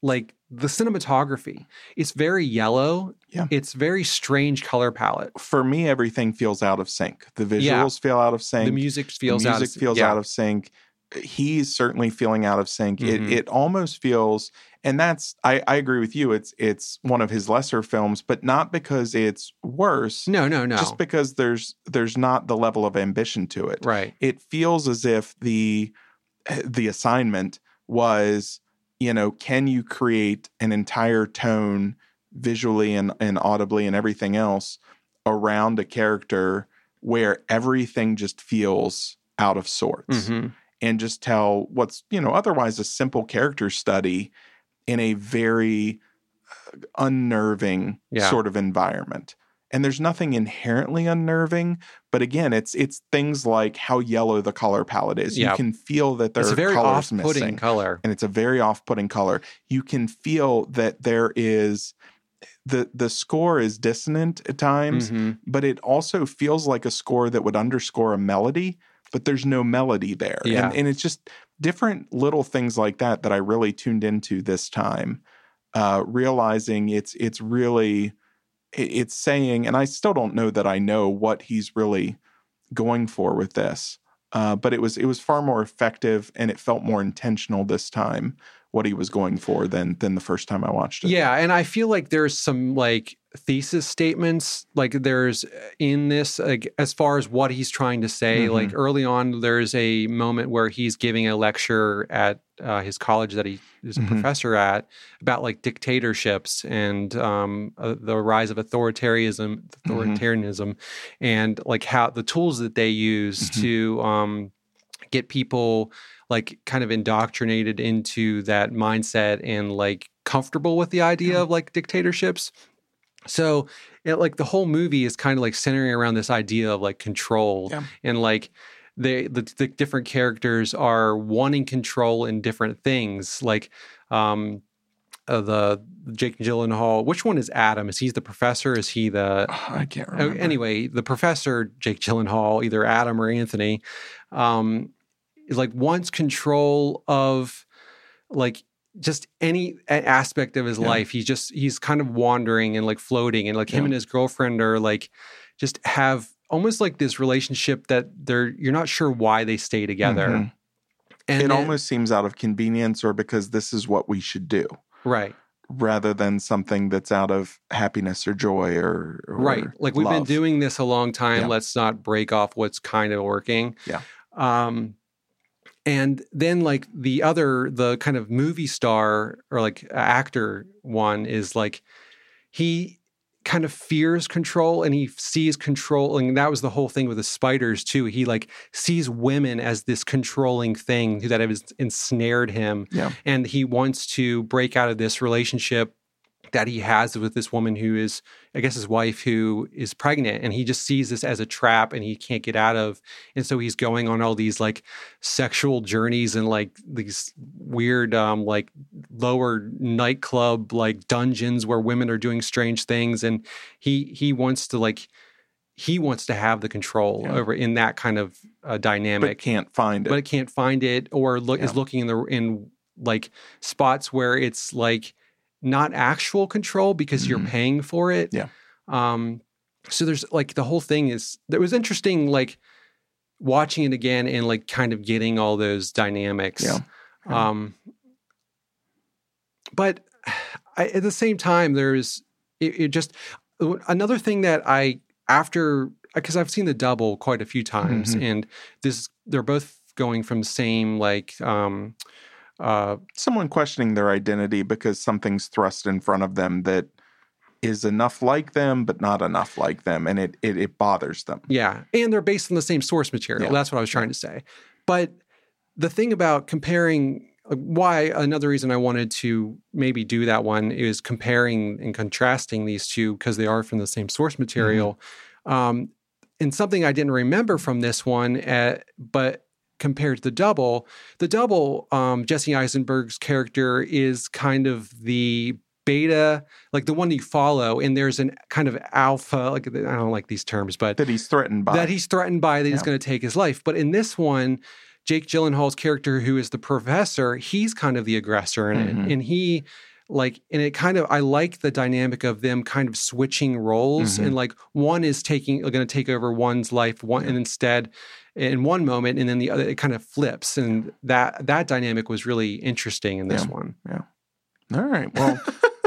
like the cinematography. It's very yellow. Yeah. It's very strange color palette. For me, everything feels out of sync. The visuals Yeah. feel out of sync. the music feels the out. music of, feels yeah. out of sync. He's certainly feeling out of sync. Mhm. It it almost feels, and that's I, I agree with you. It's it's one of his lesser films, but not because it's worse. No, no, no. Just because there's there's not the level of ambition to it. right. It feels as if the the assignment was, you know, can you create an entire tone visually and, and audibly and everything else around a character where everything just feels out of sorts Mhm. and just tell what's, you know, otherwise a simple character study in a very uh, unnerving Yeah. sort of environment. And there's nothing inherently unnerving, but again, it's it's things like how yellow the color palette is. Yeah. You can feel that there It's are a very colors off-putting missing color. and it's a very off-putting color. You can feel that there is the the score is dissonant at times, Mhm. but it also feels like a score that would underscore a melody, but there's no melody there. Yeah. And and it's just different little things like that that I really tuned into this time, uh, realizing it's it's really it- it's saying, and I still don't know that I know what he's really going for with this. Uh, but it was it was far more effective and it felt more intentional this time what he was going for than than the first time I watched it. Yeah, and I feel like there's some like thesis statements like there's uh, in this like, as far as what he's trying to say. Mhm. Like early on, there's a moment where he's giving a lecture at uh, his college that he is a Mhm. professor at about like dictatorships and um, uh, the rise of authoritarianism, Mm-hmm. authoritarianism, and like how the tools that they use Mhm. to um, get people like kind of indoctrinated into that mindset and like comfortable with the idea Yeah. of like dictatorships. So, it, like the whole movie is kind of like centering around this idea of like control Yeah. and like they the, the different characters are wanting control in different things. Like um uh, the Jake Gyllenhaal. Which one is Adam? Is he the professor? Is he the <sighs> I can't Oh, remember. anyway, the professor, Jake Gyllenhaal, either Adam or Anthony, um, like wants control of like just any aspect of his Yeah. life. He's just he's kind of wandering and like floating, and like him Yeah. and his girlfriend are like just have almost like this relationship that they're you're not sure why they stay together. Mhm. And it then- almost seems out of convenience or because this is what we should do right. rather than something that's out of happiness or joy or, or right like we've been doing this a long time Yeah. let's not break off what's kind of working Yeah. um and then like the other the kind of movie star or like actor one is like he kind of fears control and he sees control and that was the whole thing with the spiders too he like sees women as this controlling thing that has ensnared him Yeah. and he wants to break out of this relationship that he has with this woman who is i guess his wife who is pregnant and he just sees this as a trap and he can't get out of and so he's going on all these like sexual journeys and like these weird um like lower nightclub like dungeons where women are doing strange things and he he wants to like he wants to have the control Yeah. over in that kind of uh, dynamic but can't find it. but it can't find it or look is looking in the in like spots where it's like not actual control because you're Mhm. paying for it. Yeah. Um so there's like the whole thing is it was interesting like watching it again and like kind of getting all those dynamics. Yeah. Yeah. Um but <sighs> I, at the same time there's it, it just another thing that I after because I've seen the double quite a few times Mhm. and this they're both going from the same like um uh Someone questioning their identity because something's thrust in front of them that is enough like them, but not enough like them, and it it, it bothers them. yeah and they're based on the same source material Yeah. that's what I was trying to say but the thing about comparing why another reason I wanted to maybe do that one is comparing and contrasting these two because they are from the same source material. Um, and something I didn't remember from this one, uh, but compared to the double, the double, um, Jesse Eisenberg's character is kind of the beta, like the one you follow, and there's an kind of alpha, like I don't like these terms, but That he's threatened by. that he's threatened by that he's going to take his life. But in this one, Jake Gyllenhaal's character, who is the professor, he's kind of the aggressor in Mhm. it, and he like and it kind of I like the dynamic of them kind of switching roles Mhm. and like one is taking going to take over one's life one and instead in one moment and then the other it kind of flips and that that dynamic was really interesting in this one. Yeah. All right. Well,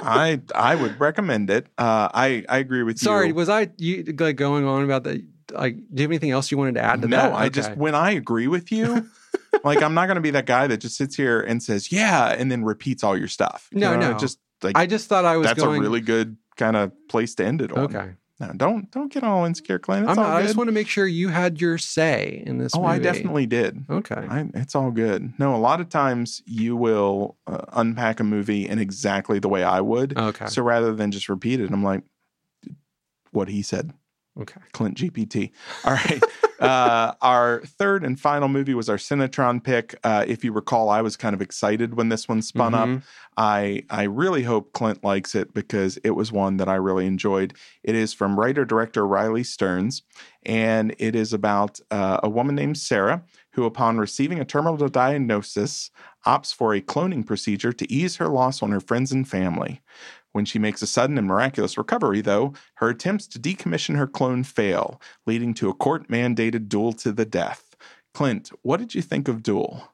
I I would recommend it. Uh, I I agree with you. Sorry, was I you like going on about the like do you have anything else you wanted to add to no, that? I just when I agree with you, <laughs> like I'm not going to be that guy that just sits here and says yeah and then repeats all your stuff. You No, know, no. just like I just thought I was that's going a really good kind of place to end it on. Okay. No, don't don't get all insecure, Clint. It's I'm all not, I good. just want to make sure you had your say in this oh, movie. I definitely did. Okay. I, it's all good. No, a lot of times you will uh, unpack a movie in exactly the way I would. Okay. So rather than just repeat it, I'm like, what he said. Okay. Clint GPT. All right. <laughs> uh, our third and final movie was our Cinetron pick. Uh, if you recall, I was kind of excited when this one spun up. Mhm. I I really hope Clint likes it because it was one that I really enjoyed. It is from writer director Riley Stearns, and it is about uh, a woman named Sarah who, upon receiving a terminal diagnosis, opts for a cloning procedure to ease her loss on her friends and family. When she makes a sudden and miraculous recovery, though, her attempts to decommission her clone fail, leading to a court mandated duel to the death. Clint, what did you think of Dual?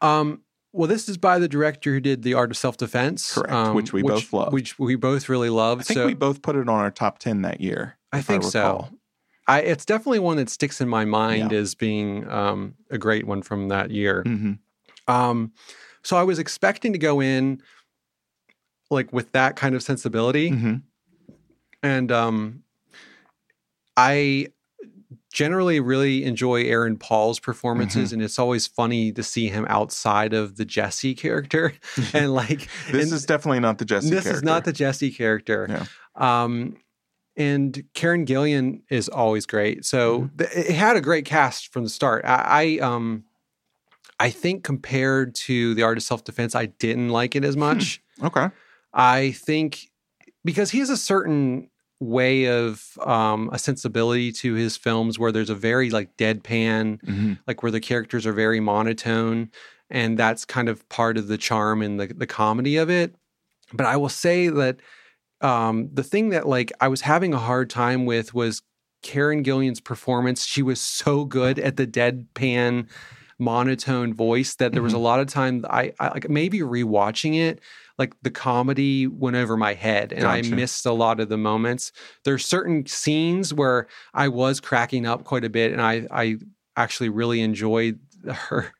Um, well, this is by the director who did The Art of Self Defense. Correct, which we both love. Which we both really love. I think so we both put it on our top 10 that year. I think so. I, it's definitely one that sticks in my mind Yeah. as being um, a great one from that year. Mhm. Um, so I was expecting to go in like with that kind of sensibility. Mhm. and um i generally really enjoy aaron paul's performances and it's always funny to see him outside of the jesse character <laughs> <laughs> and like This and is definitely not the Jesse this character. is not the jesse character Yeah. um and karen gillan is always great so Mm-hmm. th- it had a great cast from the start i, I um i think compared to the art of self-defense i didn't like it as Hmm. much Okay. I think because he has a certain way of um, a sensibility to his films where there's a very like deadpan, Mhm. like where the characters are very monotone, and that's kind of part of the charm and the the comedy of it. But I will say that um, the thing that like I was having a hard time with was Karen Gillan's performance. She was so good at the deadpan monotone voice that there was a lot of time I, I like maybe rewatching it like the comedy went over my head and I missed a lot of the moments. There's certain scenes where I was cracking up quite a bit and I I actually really enjoyed her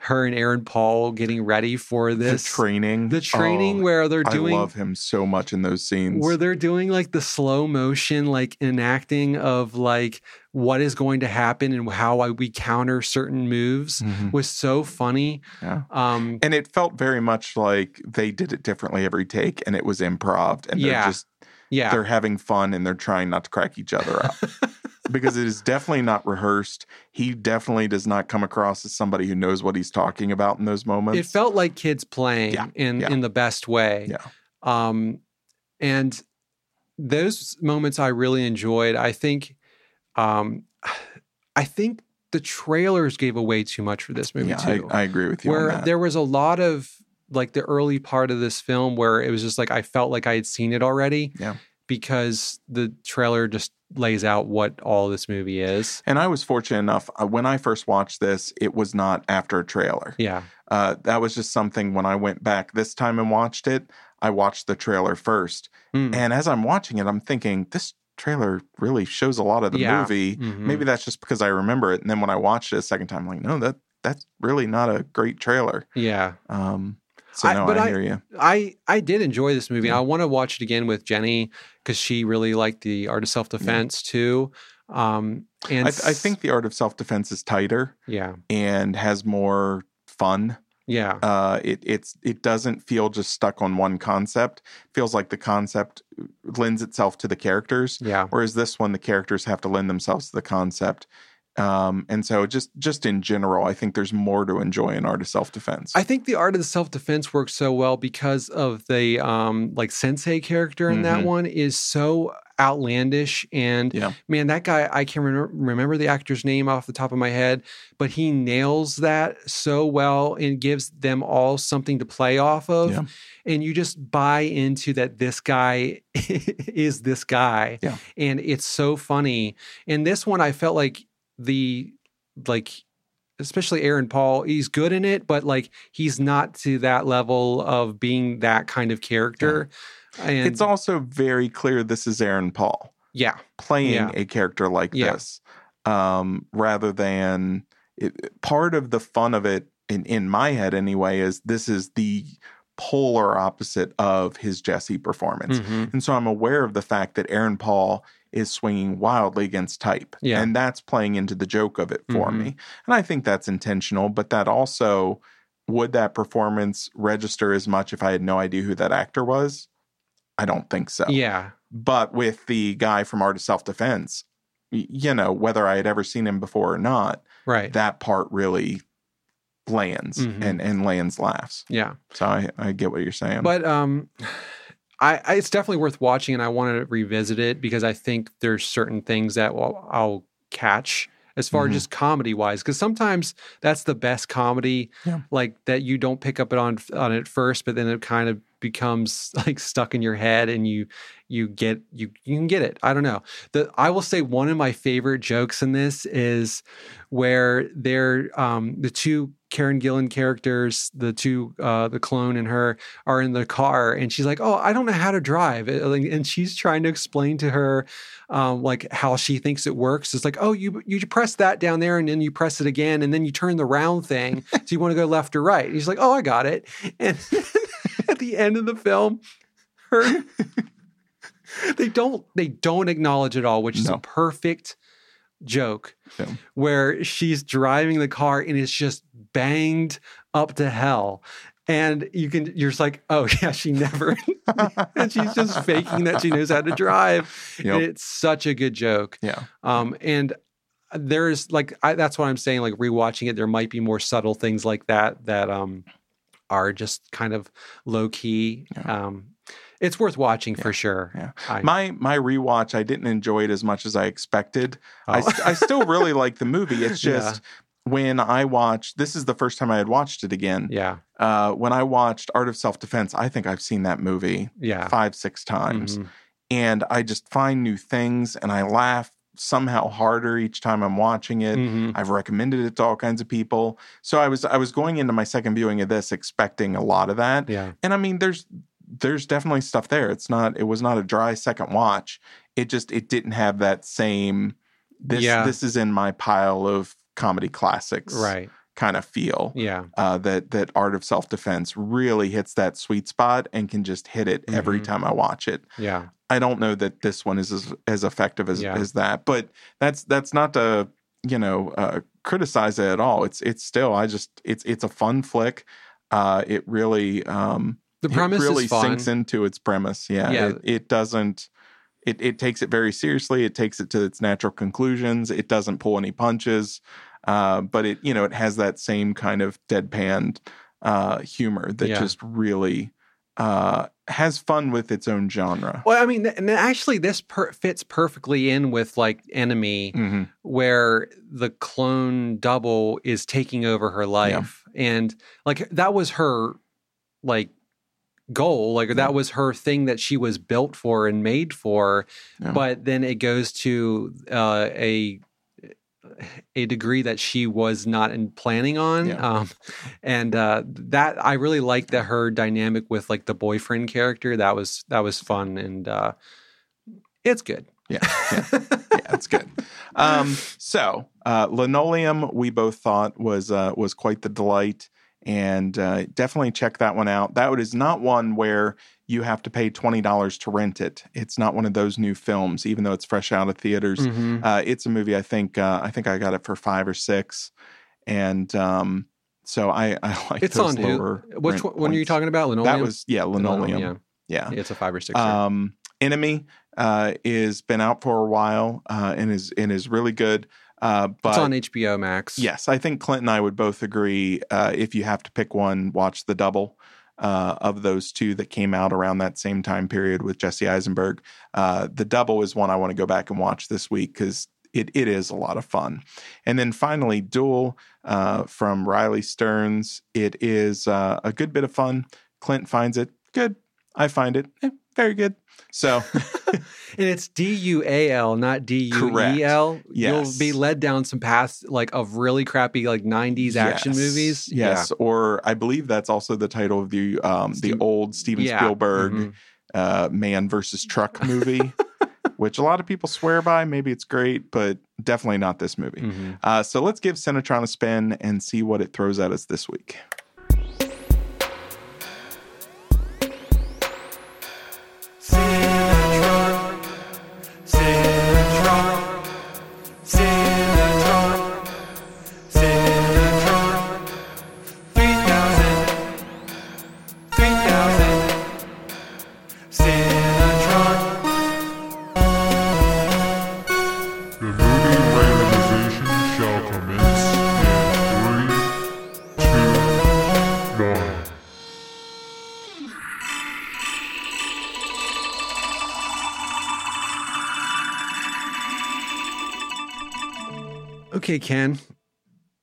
her and Aaron Paul getting ready for this the training, the training Oh, where they're I doing love him so much in those scenes. where they're doing like the slow motion like enacting of like what is going to happen and how we counter certain moves Mhm. was so funny Yeah. um And it felt very much like they did it differently every take, and it was improv, and Yeah. they're just yeah they're having fun and they're trying not to crack each other up. <laughs> because it is definitely not rehearsed. He definitely does not come across as somebody who knows what he's talking about in those moments. it felt like kids playing Yeah, in yeah. in the best way Yeah. um and those moments i really enjoyed i think um i think the trailers gave away too much for this movie yeah, I, too I agree with you on where that. there was a lot of like the early part of this film where it was just like i felt like i had seen it already Yeah. Because the trailer just lays out what all this movie is and I was fortunate enough uh, when I first watched this, it was not after a trailer. yeah Uh, that was just something when I went back this time and watched it, I watched the trailer first. Mm. And as I'm watching it, I'm thinking, this trailer really shows a lot of the Yeah. movie. Mhm. Maybe that's just because I remember it. And then when I watched it a second time, I'm like, no, that that's really not a great trailer. yeah Um, so I- no, but I, I- hear you. I I did enjoy this movie. Yeah. I want to watch it again with Jenny because she really liked the art of self defense too. Um, and I, I think the art of self defense is tighter yeah, and has more fun. yeah, Uh, it it's it doesn't feel just stuck on one concept. It feels like the concept lends itself to the characters, yeah. whereas this one the characters have to lend themselves to the concept. Um, and so just just in general, I think there's more to enjoy in art of self defense. I think the art of the self defense works so well because of the um like sensei character in that Mhm. one is so outlandish and Yeah. man that guy I can't remember, remember the actor's name off the top of my head but he nails that so well and gives them all something to play off of Yeah. and you just buy into that this guy <laughs> is this guy Yeah. and it's so funny and this one I felt like the like especially Aaron Paul, he's good in it, but like he's not to that level of being that kind of character. And it's also very clear this is Aaron Paul yeah, playing Yeah. a character like Yeah. this, um, rather than it, part of the fun of it in in my head anyway is this is the polar opposite of his Jesse performance. Mhm. And so I'm aware of the fact that Aaron Paul is swinging wildly against type. Yeah. And that's playing into the joke of it for Mhm. me. And I think that's intentional, but that also would that performance register as much if I had no idea who that actor was? I don't think so. yeah, But with the guy from Art of Self Defense, you know, whether I had ever seen him before or not, right, that part really lands Mhm. and, and lands laughs. yeah. So I, I get what you're saying. But um, I, I it's definitely worth watching, and I want to revisit it because I think there's certain things that I'll, I'll catch as far Mhm. as just comedy wise, because sometimes that's the best comedy, Yeah. like that you don't pick up it on on it first, but then it kind of becomes <laughs> like stuck in your head, and you you get you you can get it. I don't know. The I will say one of my favorite jokes in this is where they're um the two Karen Gillan characters, the two uh the clone and her are in the car and she's like, "Oh, I don't know how to drive." Uh, And she's trying to explain to her um like how she thinks it works. It's like, "Oh, you you press that down there and then you press it again and then you turn the round thing. so you want to go left or right." And he's like, "Oh, I got it." <laughs> And <laughs> at the end of the film, her <laughs> they don't they don't acknowledge it all, which is a perfect joke Yeah. where she's driving the car and it's just banged up to hell. And you can, you're just like, oh <laughs> yeah, she never, and she's just faking that she knows how to drive. Yep. And it's such a good joke. yeah. Um, and there's like, I, that's what I'm saying. Like rewatching it, there might be more subtle things like that that um are just kind of low key. Yeah. Um, it's worth watching Yeah. for sure. Yeah. I, My my rewatch, I didn't enjoy it as much as I expected. I, oh. st- I still really <laughs> like the movie. It's Yeah. just when I watched, this is the first time I had watched it again. yeah, Uh, when I watched Art of Self Defense, I think I've seen that movie yeah. five, six times. Mhm. And I just find new things and I laugh somehow harder each time I'm watching it. Mhm. I've recommended it to all kinds of people. So I was I was going into my second viewing of this expecting a lot of that. Yeah. And I mean there's there's definitely stuff there. It's not it was not a dry second watch. It just it didn't have that same this Yeah. this is in my pile of comedy classics Right. kind of feel. Yeah. Uh, that that art of self defense really hits that sweet spot and can just hit it every Mhm. time I watch it. Yeah. I don't know that this one is as, as effective as, Yeah. as that, but that's that's not to you know uh, criticize it at all. It's it's still I just it's it's a fun flick. Uh, it really um, The premise really sinks into its premise. Yeah, Yeah. It, it doesn't. It it takes it very seriously. It takes it to its natural conclusions. It doesn't pull any punches, uh, but it you know it has that same kind of deadpan uh, humor that Yeah. just really uh, has fun with its own genre. Well, I mean, th- and actually, this per- fits perfectly in with like Enemy, Mhm. where the clone double is taking over her life, and like that was her like goal, like Yeah. that was her thing that she was built for and made for. Yeah. But then it goes to uh, a a degree that she was not in planning on Yeah. um and uh that i really liked that her dynamic with like the boyfriend character that was that was fun and uh it's good Yeah, yeah, yeah, it's good. Um, so uh, linoleum, we both thought was uh, was quite the delight, and uh, definitely check that one out. That is not one where you have to pay twenty dollars to rent it. It's not one of those new films, even though it's fresh out of theaters. Mhm. Uh, it's a movie. I think uh, I think I got it for five or six, and um, so I <laughs> I like it's on who lower. which rent one, one are you talking about linoleum That was yeah, linoleum. yeah yeah. it's a five or six Um, Enemy uh, is been out for a while uh, and is and is really good. Uh, but it's on hbo max yes, I think Clint and I would both agree. Uh, if you have to pick one, watch the double uh, of those two that came out around that same time period with Jesse Eisenberg. Uh, the double is one I want to go back and watch this week because it, it is a lot of fun. And then finally, Dual uh, from Riley Stearns. It is uh, a good bit of fun. Clint finds it good. I find it eh, very good. So <laughs> and it's d-u-a-l not d-u-e-l you'll be led down some paths like of really crappy like 90s action Yes. movies Yes, or I believe that's also the title of the um, the old Steven Yeah. Spielberg Mhm. uh, man versus truck movie, <laughs> which a lot of people swear by. Maybe it's great, but definitely not this movie. Mhm. Uh, so let's give Cinetron a spin and see what it throws at us this week.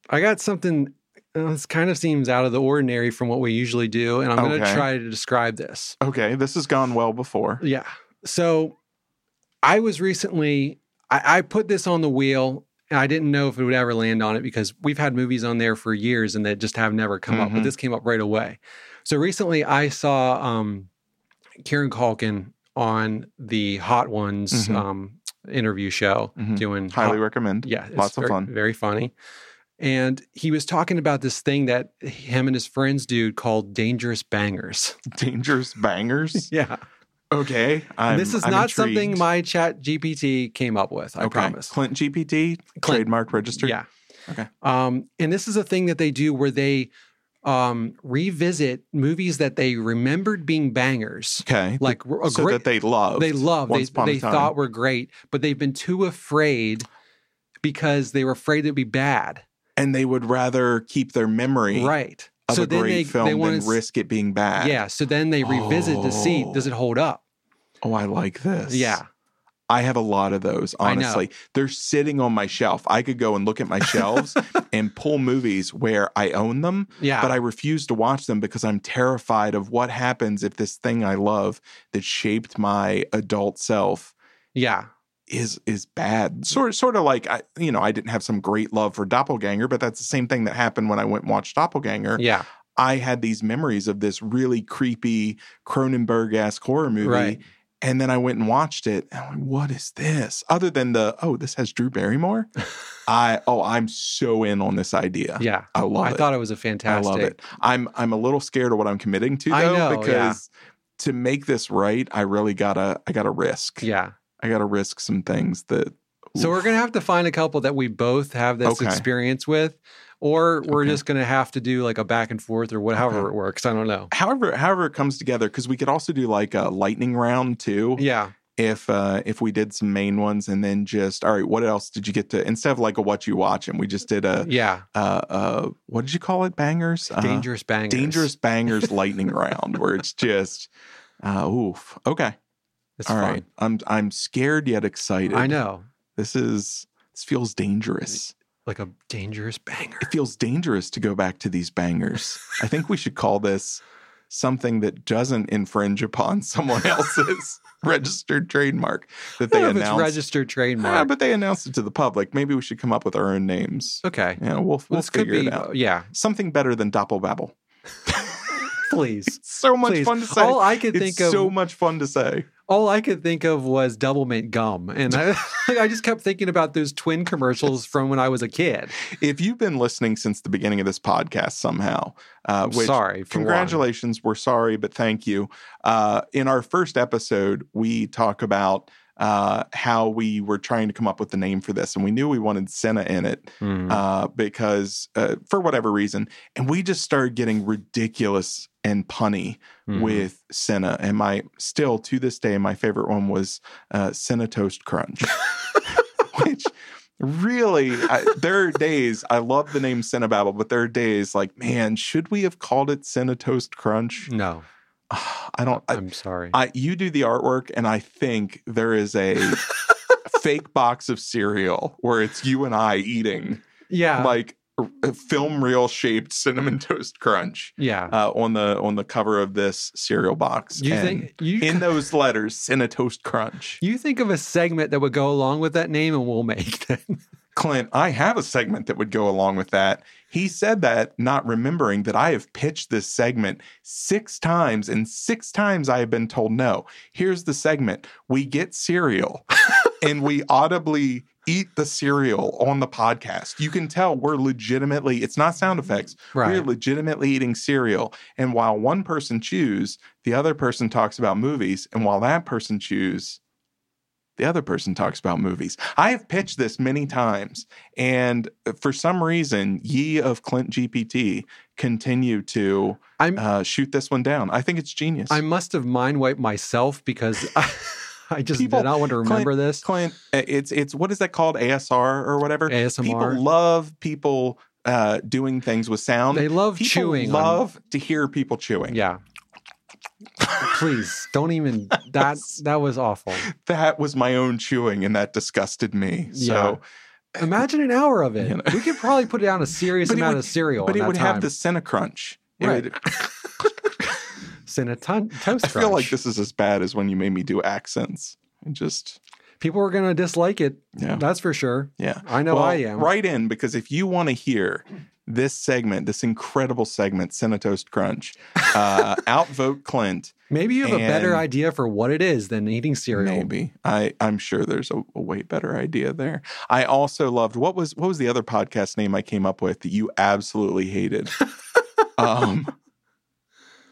I got something. Uh, this kind of seems out of the ordinary from what we usually do, and I'm going to Okay. try to describe this. Okay, this has gone well before. Yeah. So I was recently, I, I put this on the wheel, and I didn't know if it would ever land on it because we've had movies on there for years and that just have never come up, but Mhm. this came up right away. So recently I saw um, Kieran Culkin on the Hot Ones Mhm. um, interview show Mhm. doing Highly hot- recommend. yeah, it's lots of fun. very funny. And he was talking about this thing that him and his friends do called dangerous bangers. <laughs> Dangerous bangers. <laughs> Yeah. Okay, I'm, this is I'm not something my chat GPT came up with, I Okay. promise. Clint GPT, Clint. trademark registered. Yeah. Okay. Um, and this is a thing that they do where they um, revisit movies that they remembered being bangers. Okay. Like a so great that they love. they love, they, Once upon a they thought were great, but they've been too afraid because they were afraid it'd be bad. And they would rather keep their memory Right. of so a then great they, film they than want to risk it being bad. Yeah. So then they revisit to see does it hold up? Oh, I like this. Yeah. I have a lot of those, honestly. They're sitting on my shelf. I could go and look at my shelves <laughs> and pull movies where I own them, Yeah. but I refuse to watch them because I'm terrified of what happens if this thing I love that shaped my adult self yeah. Is is bad. Sort sort of like I you know, I didn't have some great love for Doppelganger, but that's the same thing that happened when I went and watched Doppelganger. Yeah. I had these memories of this really creepy Cronenberg esque horror movie. Right. And then I went and watched it. And I'm like, what is this? Other than the, oh, this has Drew Barrymore. <laughs> I, oh, I'm so in on this idea. Yeah. I love I it. thought it was a fantastic. I love it. I'm, I'm a little scared of what I'm committing to though, know, because yeah. to make this right, I really gotta, I gotta risk. Yeah. I gotta risk some things that. So we're gonna have to find a couple that we both have this Okay. experience with, or we're Okay. just gonna have to do like a back and forth or whatever Okay. it works. I don't know. however, however it comes together, because we could also do like a lightning round too. Yeah. if uh if we did some main ones and then just all right what else did you get to instead of like a what you watch and we just did a Yeah. uh uh what did you call it bangers uh, Dangerous bangers. dangerous bangers lightning round where it's just uh oof okay It's all fun. right i'm i'm scared yet excited I know. this is this feels dangerous Like a dangerous banger. it feels dangerous to go back to these bangers i think we should call this something that doesn't infringe upon <laughs> someone else's <laughs> registered trademark that they don't know if it's announced registered Yeah, trademark. but they announced it to the public. Maybe we should come up with our own names. okay. Yeah, we'll we'll this could figure be it out. yeah. Something better than Doppelbabble. <laughs> Please. So much Please. fun to say. All I could it's think of so much fun to say. All I could think of was double mint gum. And I <laughs> <laughs> I just kept thinking about those twin commercials from when I was a kid. If you've been listening since the beginning of this podcast somehow, uh, which sorry. For one. congratulations, we're sorry, but thank you. Uh, in our first episode, we talk about uh, how we were trying to come up with the name for this, and we knew we wanted Senna in it. Mhm. uh, because uh, for whatever reason, and we just started getting ridiculous and punny Mhm. with Senna. And my still to this day, my favorite one was uh, Senna Toast Crunch, <laughs> which really I, there are days I love the name Cinebabble, but there are days like, man, should we have called it Senna Toast Crunch? no, <sighs> I don't. I, I'm sorry. I you do the artwork, and I think there is a <laughs> fake box of cereal where it's you and I eating yeah. like film reel shaped cinnamon <laughs> toast crunch yeah. uh, on the on the cover of this cereal box. you And think you in those letters, Cinna Toast Crunch. you think of a segment that would go along with that name and we'll make <laughs> it. Clint, I have a segment that would go along with that. He said that, not remembering that I have pitched this segment six times, and six times I have been told no. Here's the segment we get cereal <laughs> and we audibly eat the cereal on the podcast. You can tell we're legitimately, it's not sound effects. We're legitimately eating cereal. And while one person chews, the other person talks about movies. And while that person chews, the other person talks about movies. I have pitched this many times, and for some reason, ye of Clint GPT continue to I'm uh, shoot this one down. I think it's genius. I must have mind wiped myself because I, <laughs> I just People- did not want to remember this. Clint, uh, it's it's what is that called? ASR or whatever. ASMR. People love people uh, doing things with sound. They love people chewing. on- Love to hear people chewing. yeah. Please don't even that that was awful. That was my own chewing, and that disgusted me. So, Imagine an hour of it. You know. We could probably put down a <laughs> serious amount would- of cereal. but it would time. have the Cinecrunch. It Right. would- <laughs> <laughs> Cinnaton toast I feel like this is as bad as when you made me do accents. And just People are gonna dislike it. yeah, That's for sure. yeah. I know Well, I am. Write in because if you want to hear this segment, this incredible segment, Cinetoast Crunch, uh, outvote Clint. Maybe you have a better idea for what it is than eating cereal. Maybe I I'm sure there's a, a way better idea there. I also loved what was what was the other podcast name I came up with that you absolutely hated. <laughs> um,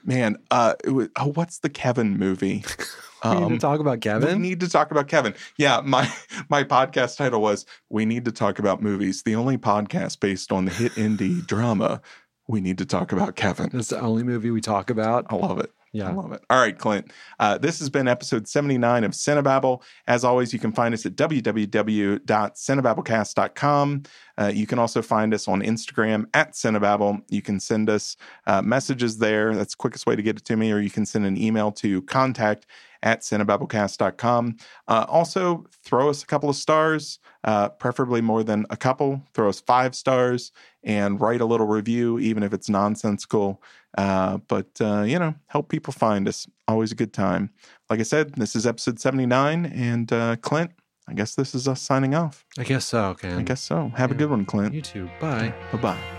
man, uh, it was, oh, what's the Kevin movie? <laughs> We need Um, to talk about Kevin. We need to talk about Kevin. Yeah, my <laughs> my podcast title was "We Need to Talk About Movies," the only podcast based on the hit indie drama. We need to talk about Kevin. That's the only movie we talk about. I love it. I love it. All right, Clint. Uh, this has been episode 79 of Cinebabble. As always, you can find us at www.cinebabblecast.com. Uh, you can also find us on Instagram at Cinebabble. You can send us uh, messages there. That's the quickest way to get it to me, or you can send an email to contact at cinebabblecast.com. Uh, also, throw us a couple of stars, uh, preferably more than a couple. Throw us five stars and write a little review, even if it's nonsensical. Uh, but, uh, you know, help people find us. Always a good time. Like I said, this is episode 79. And uh, Clint, I guess this is us signing off. I guess so, Ken. I guess so. Have a good one, Clint. You too. Bye. Bye bye.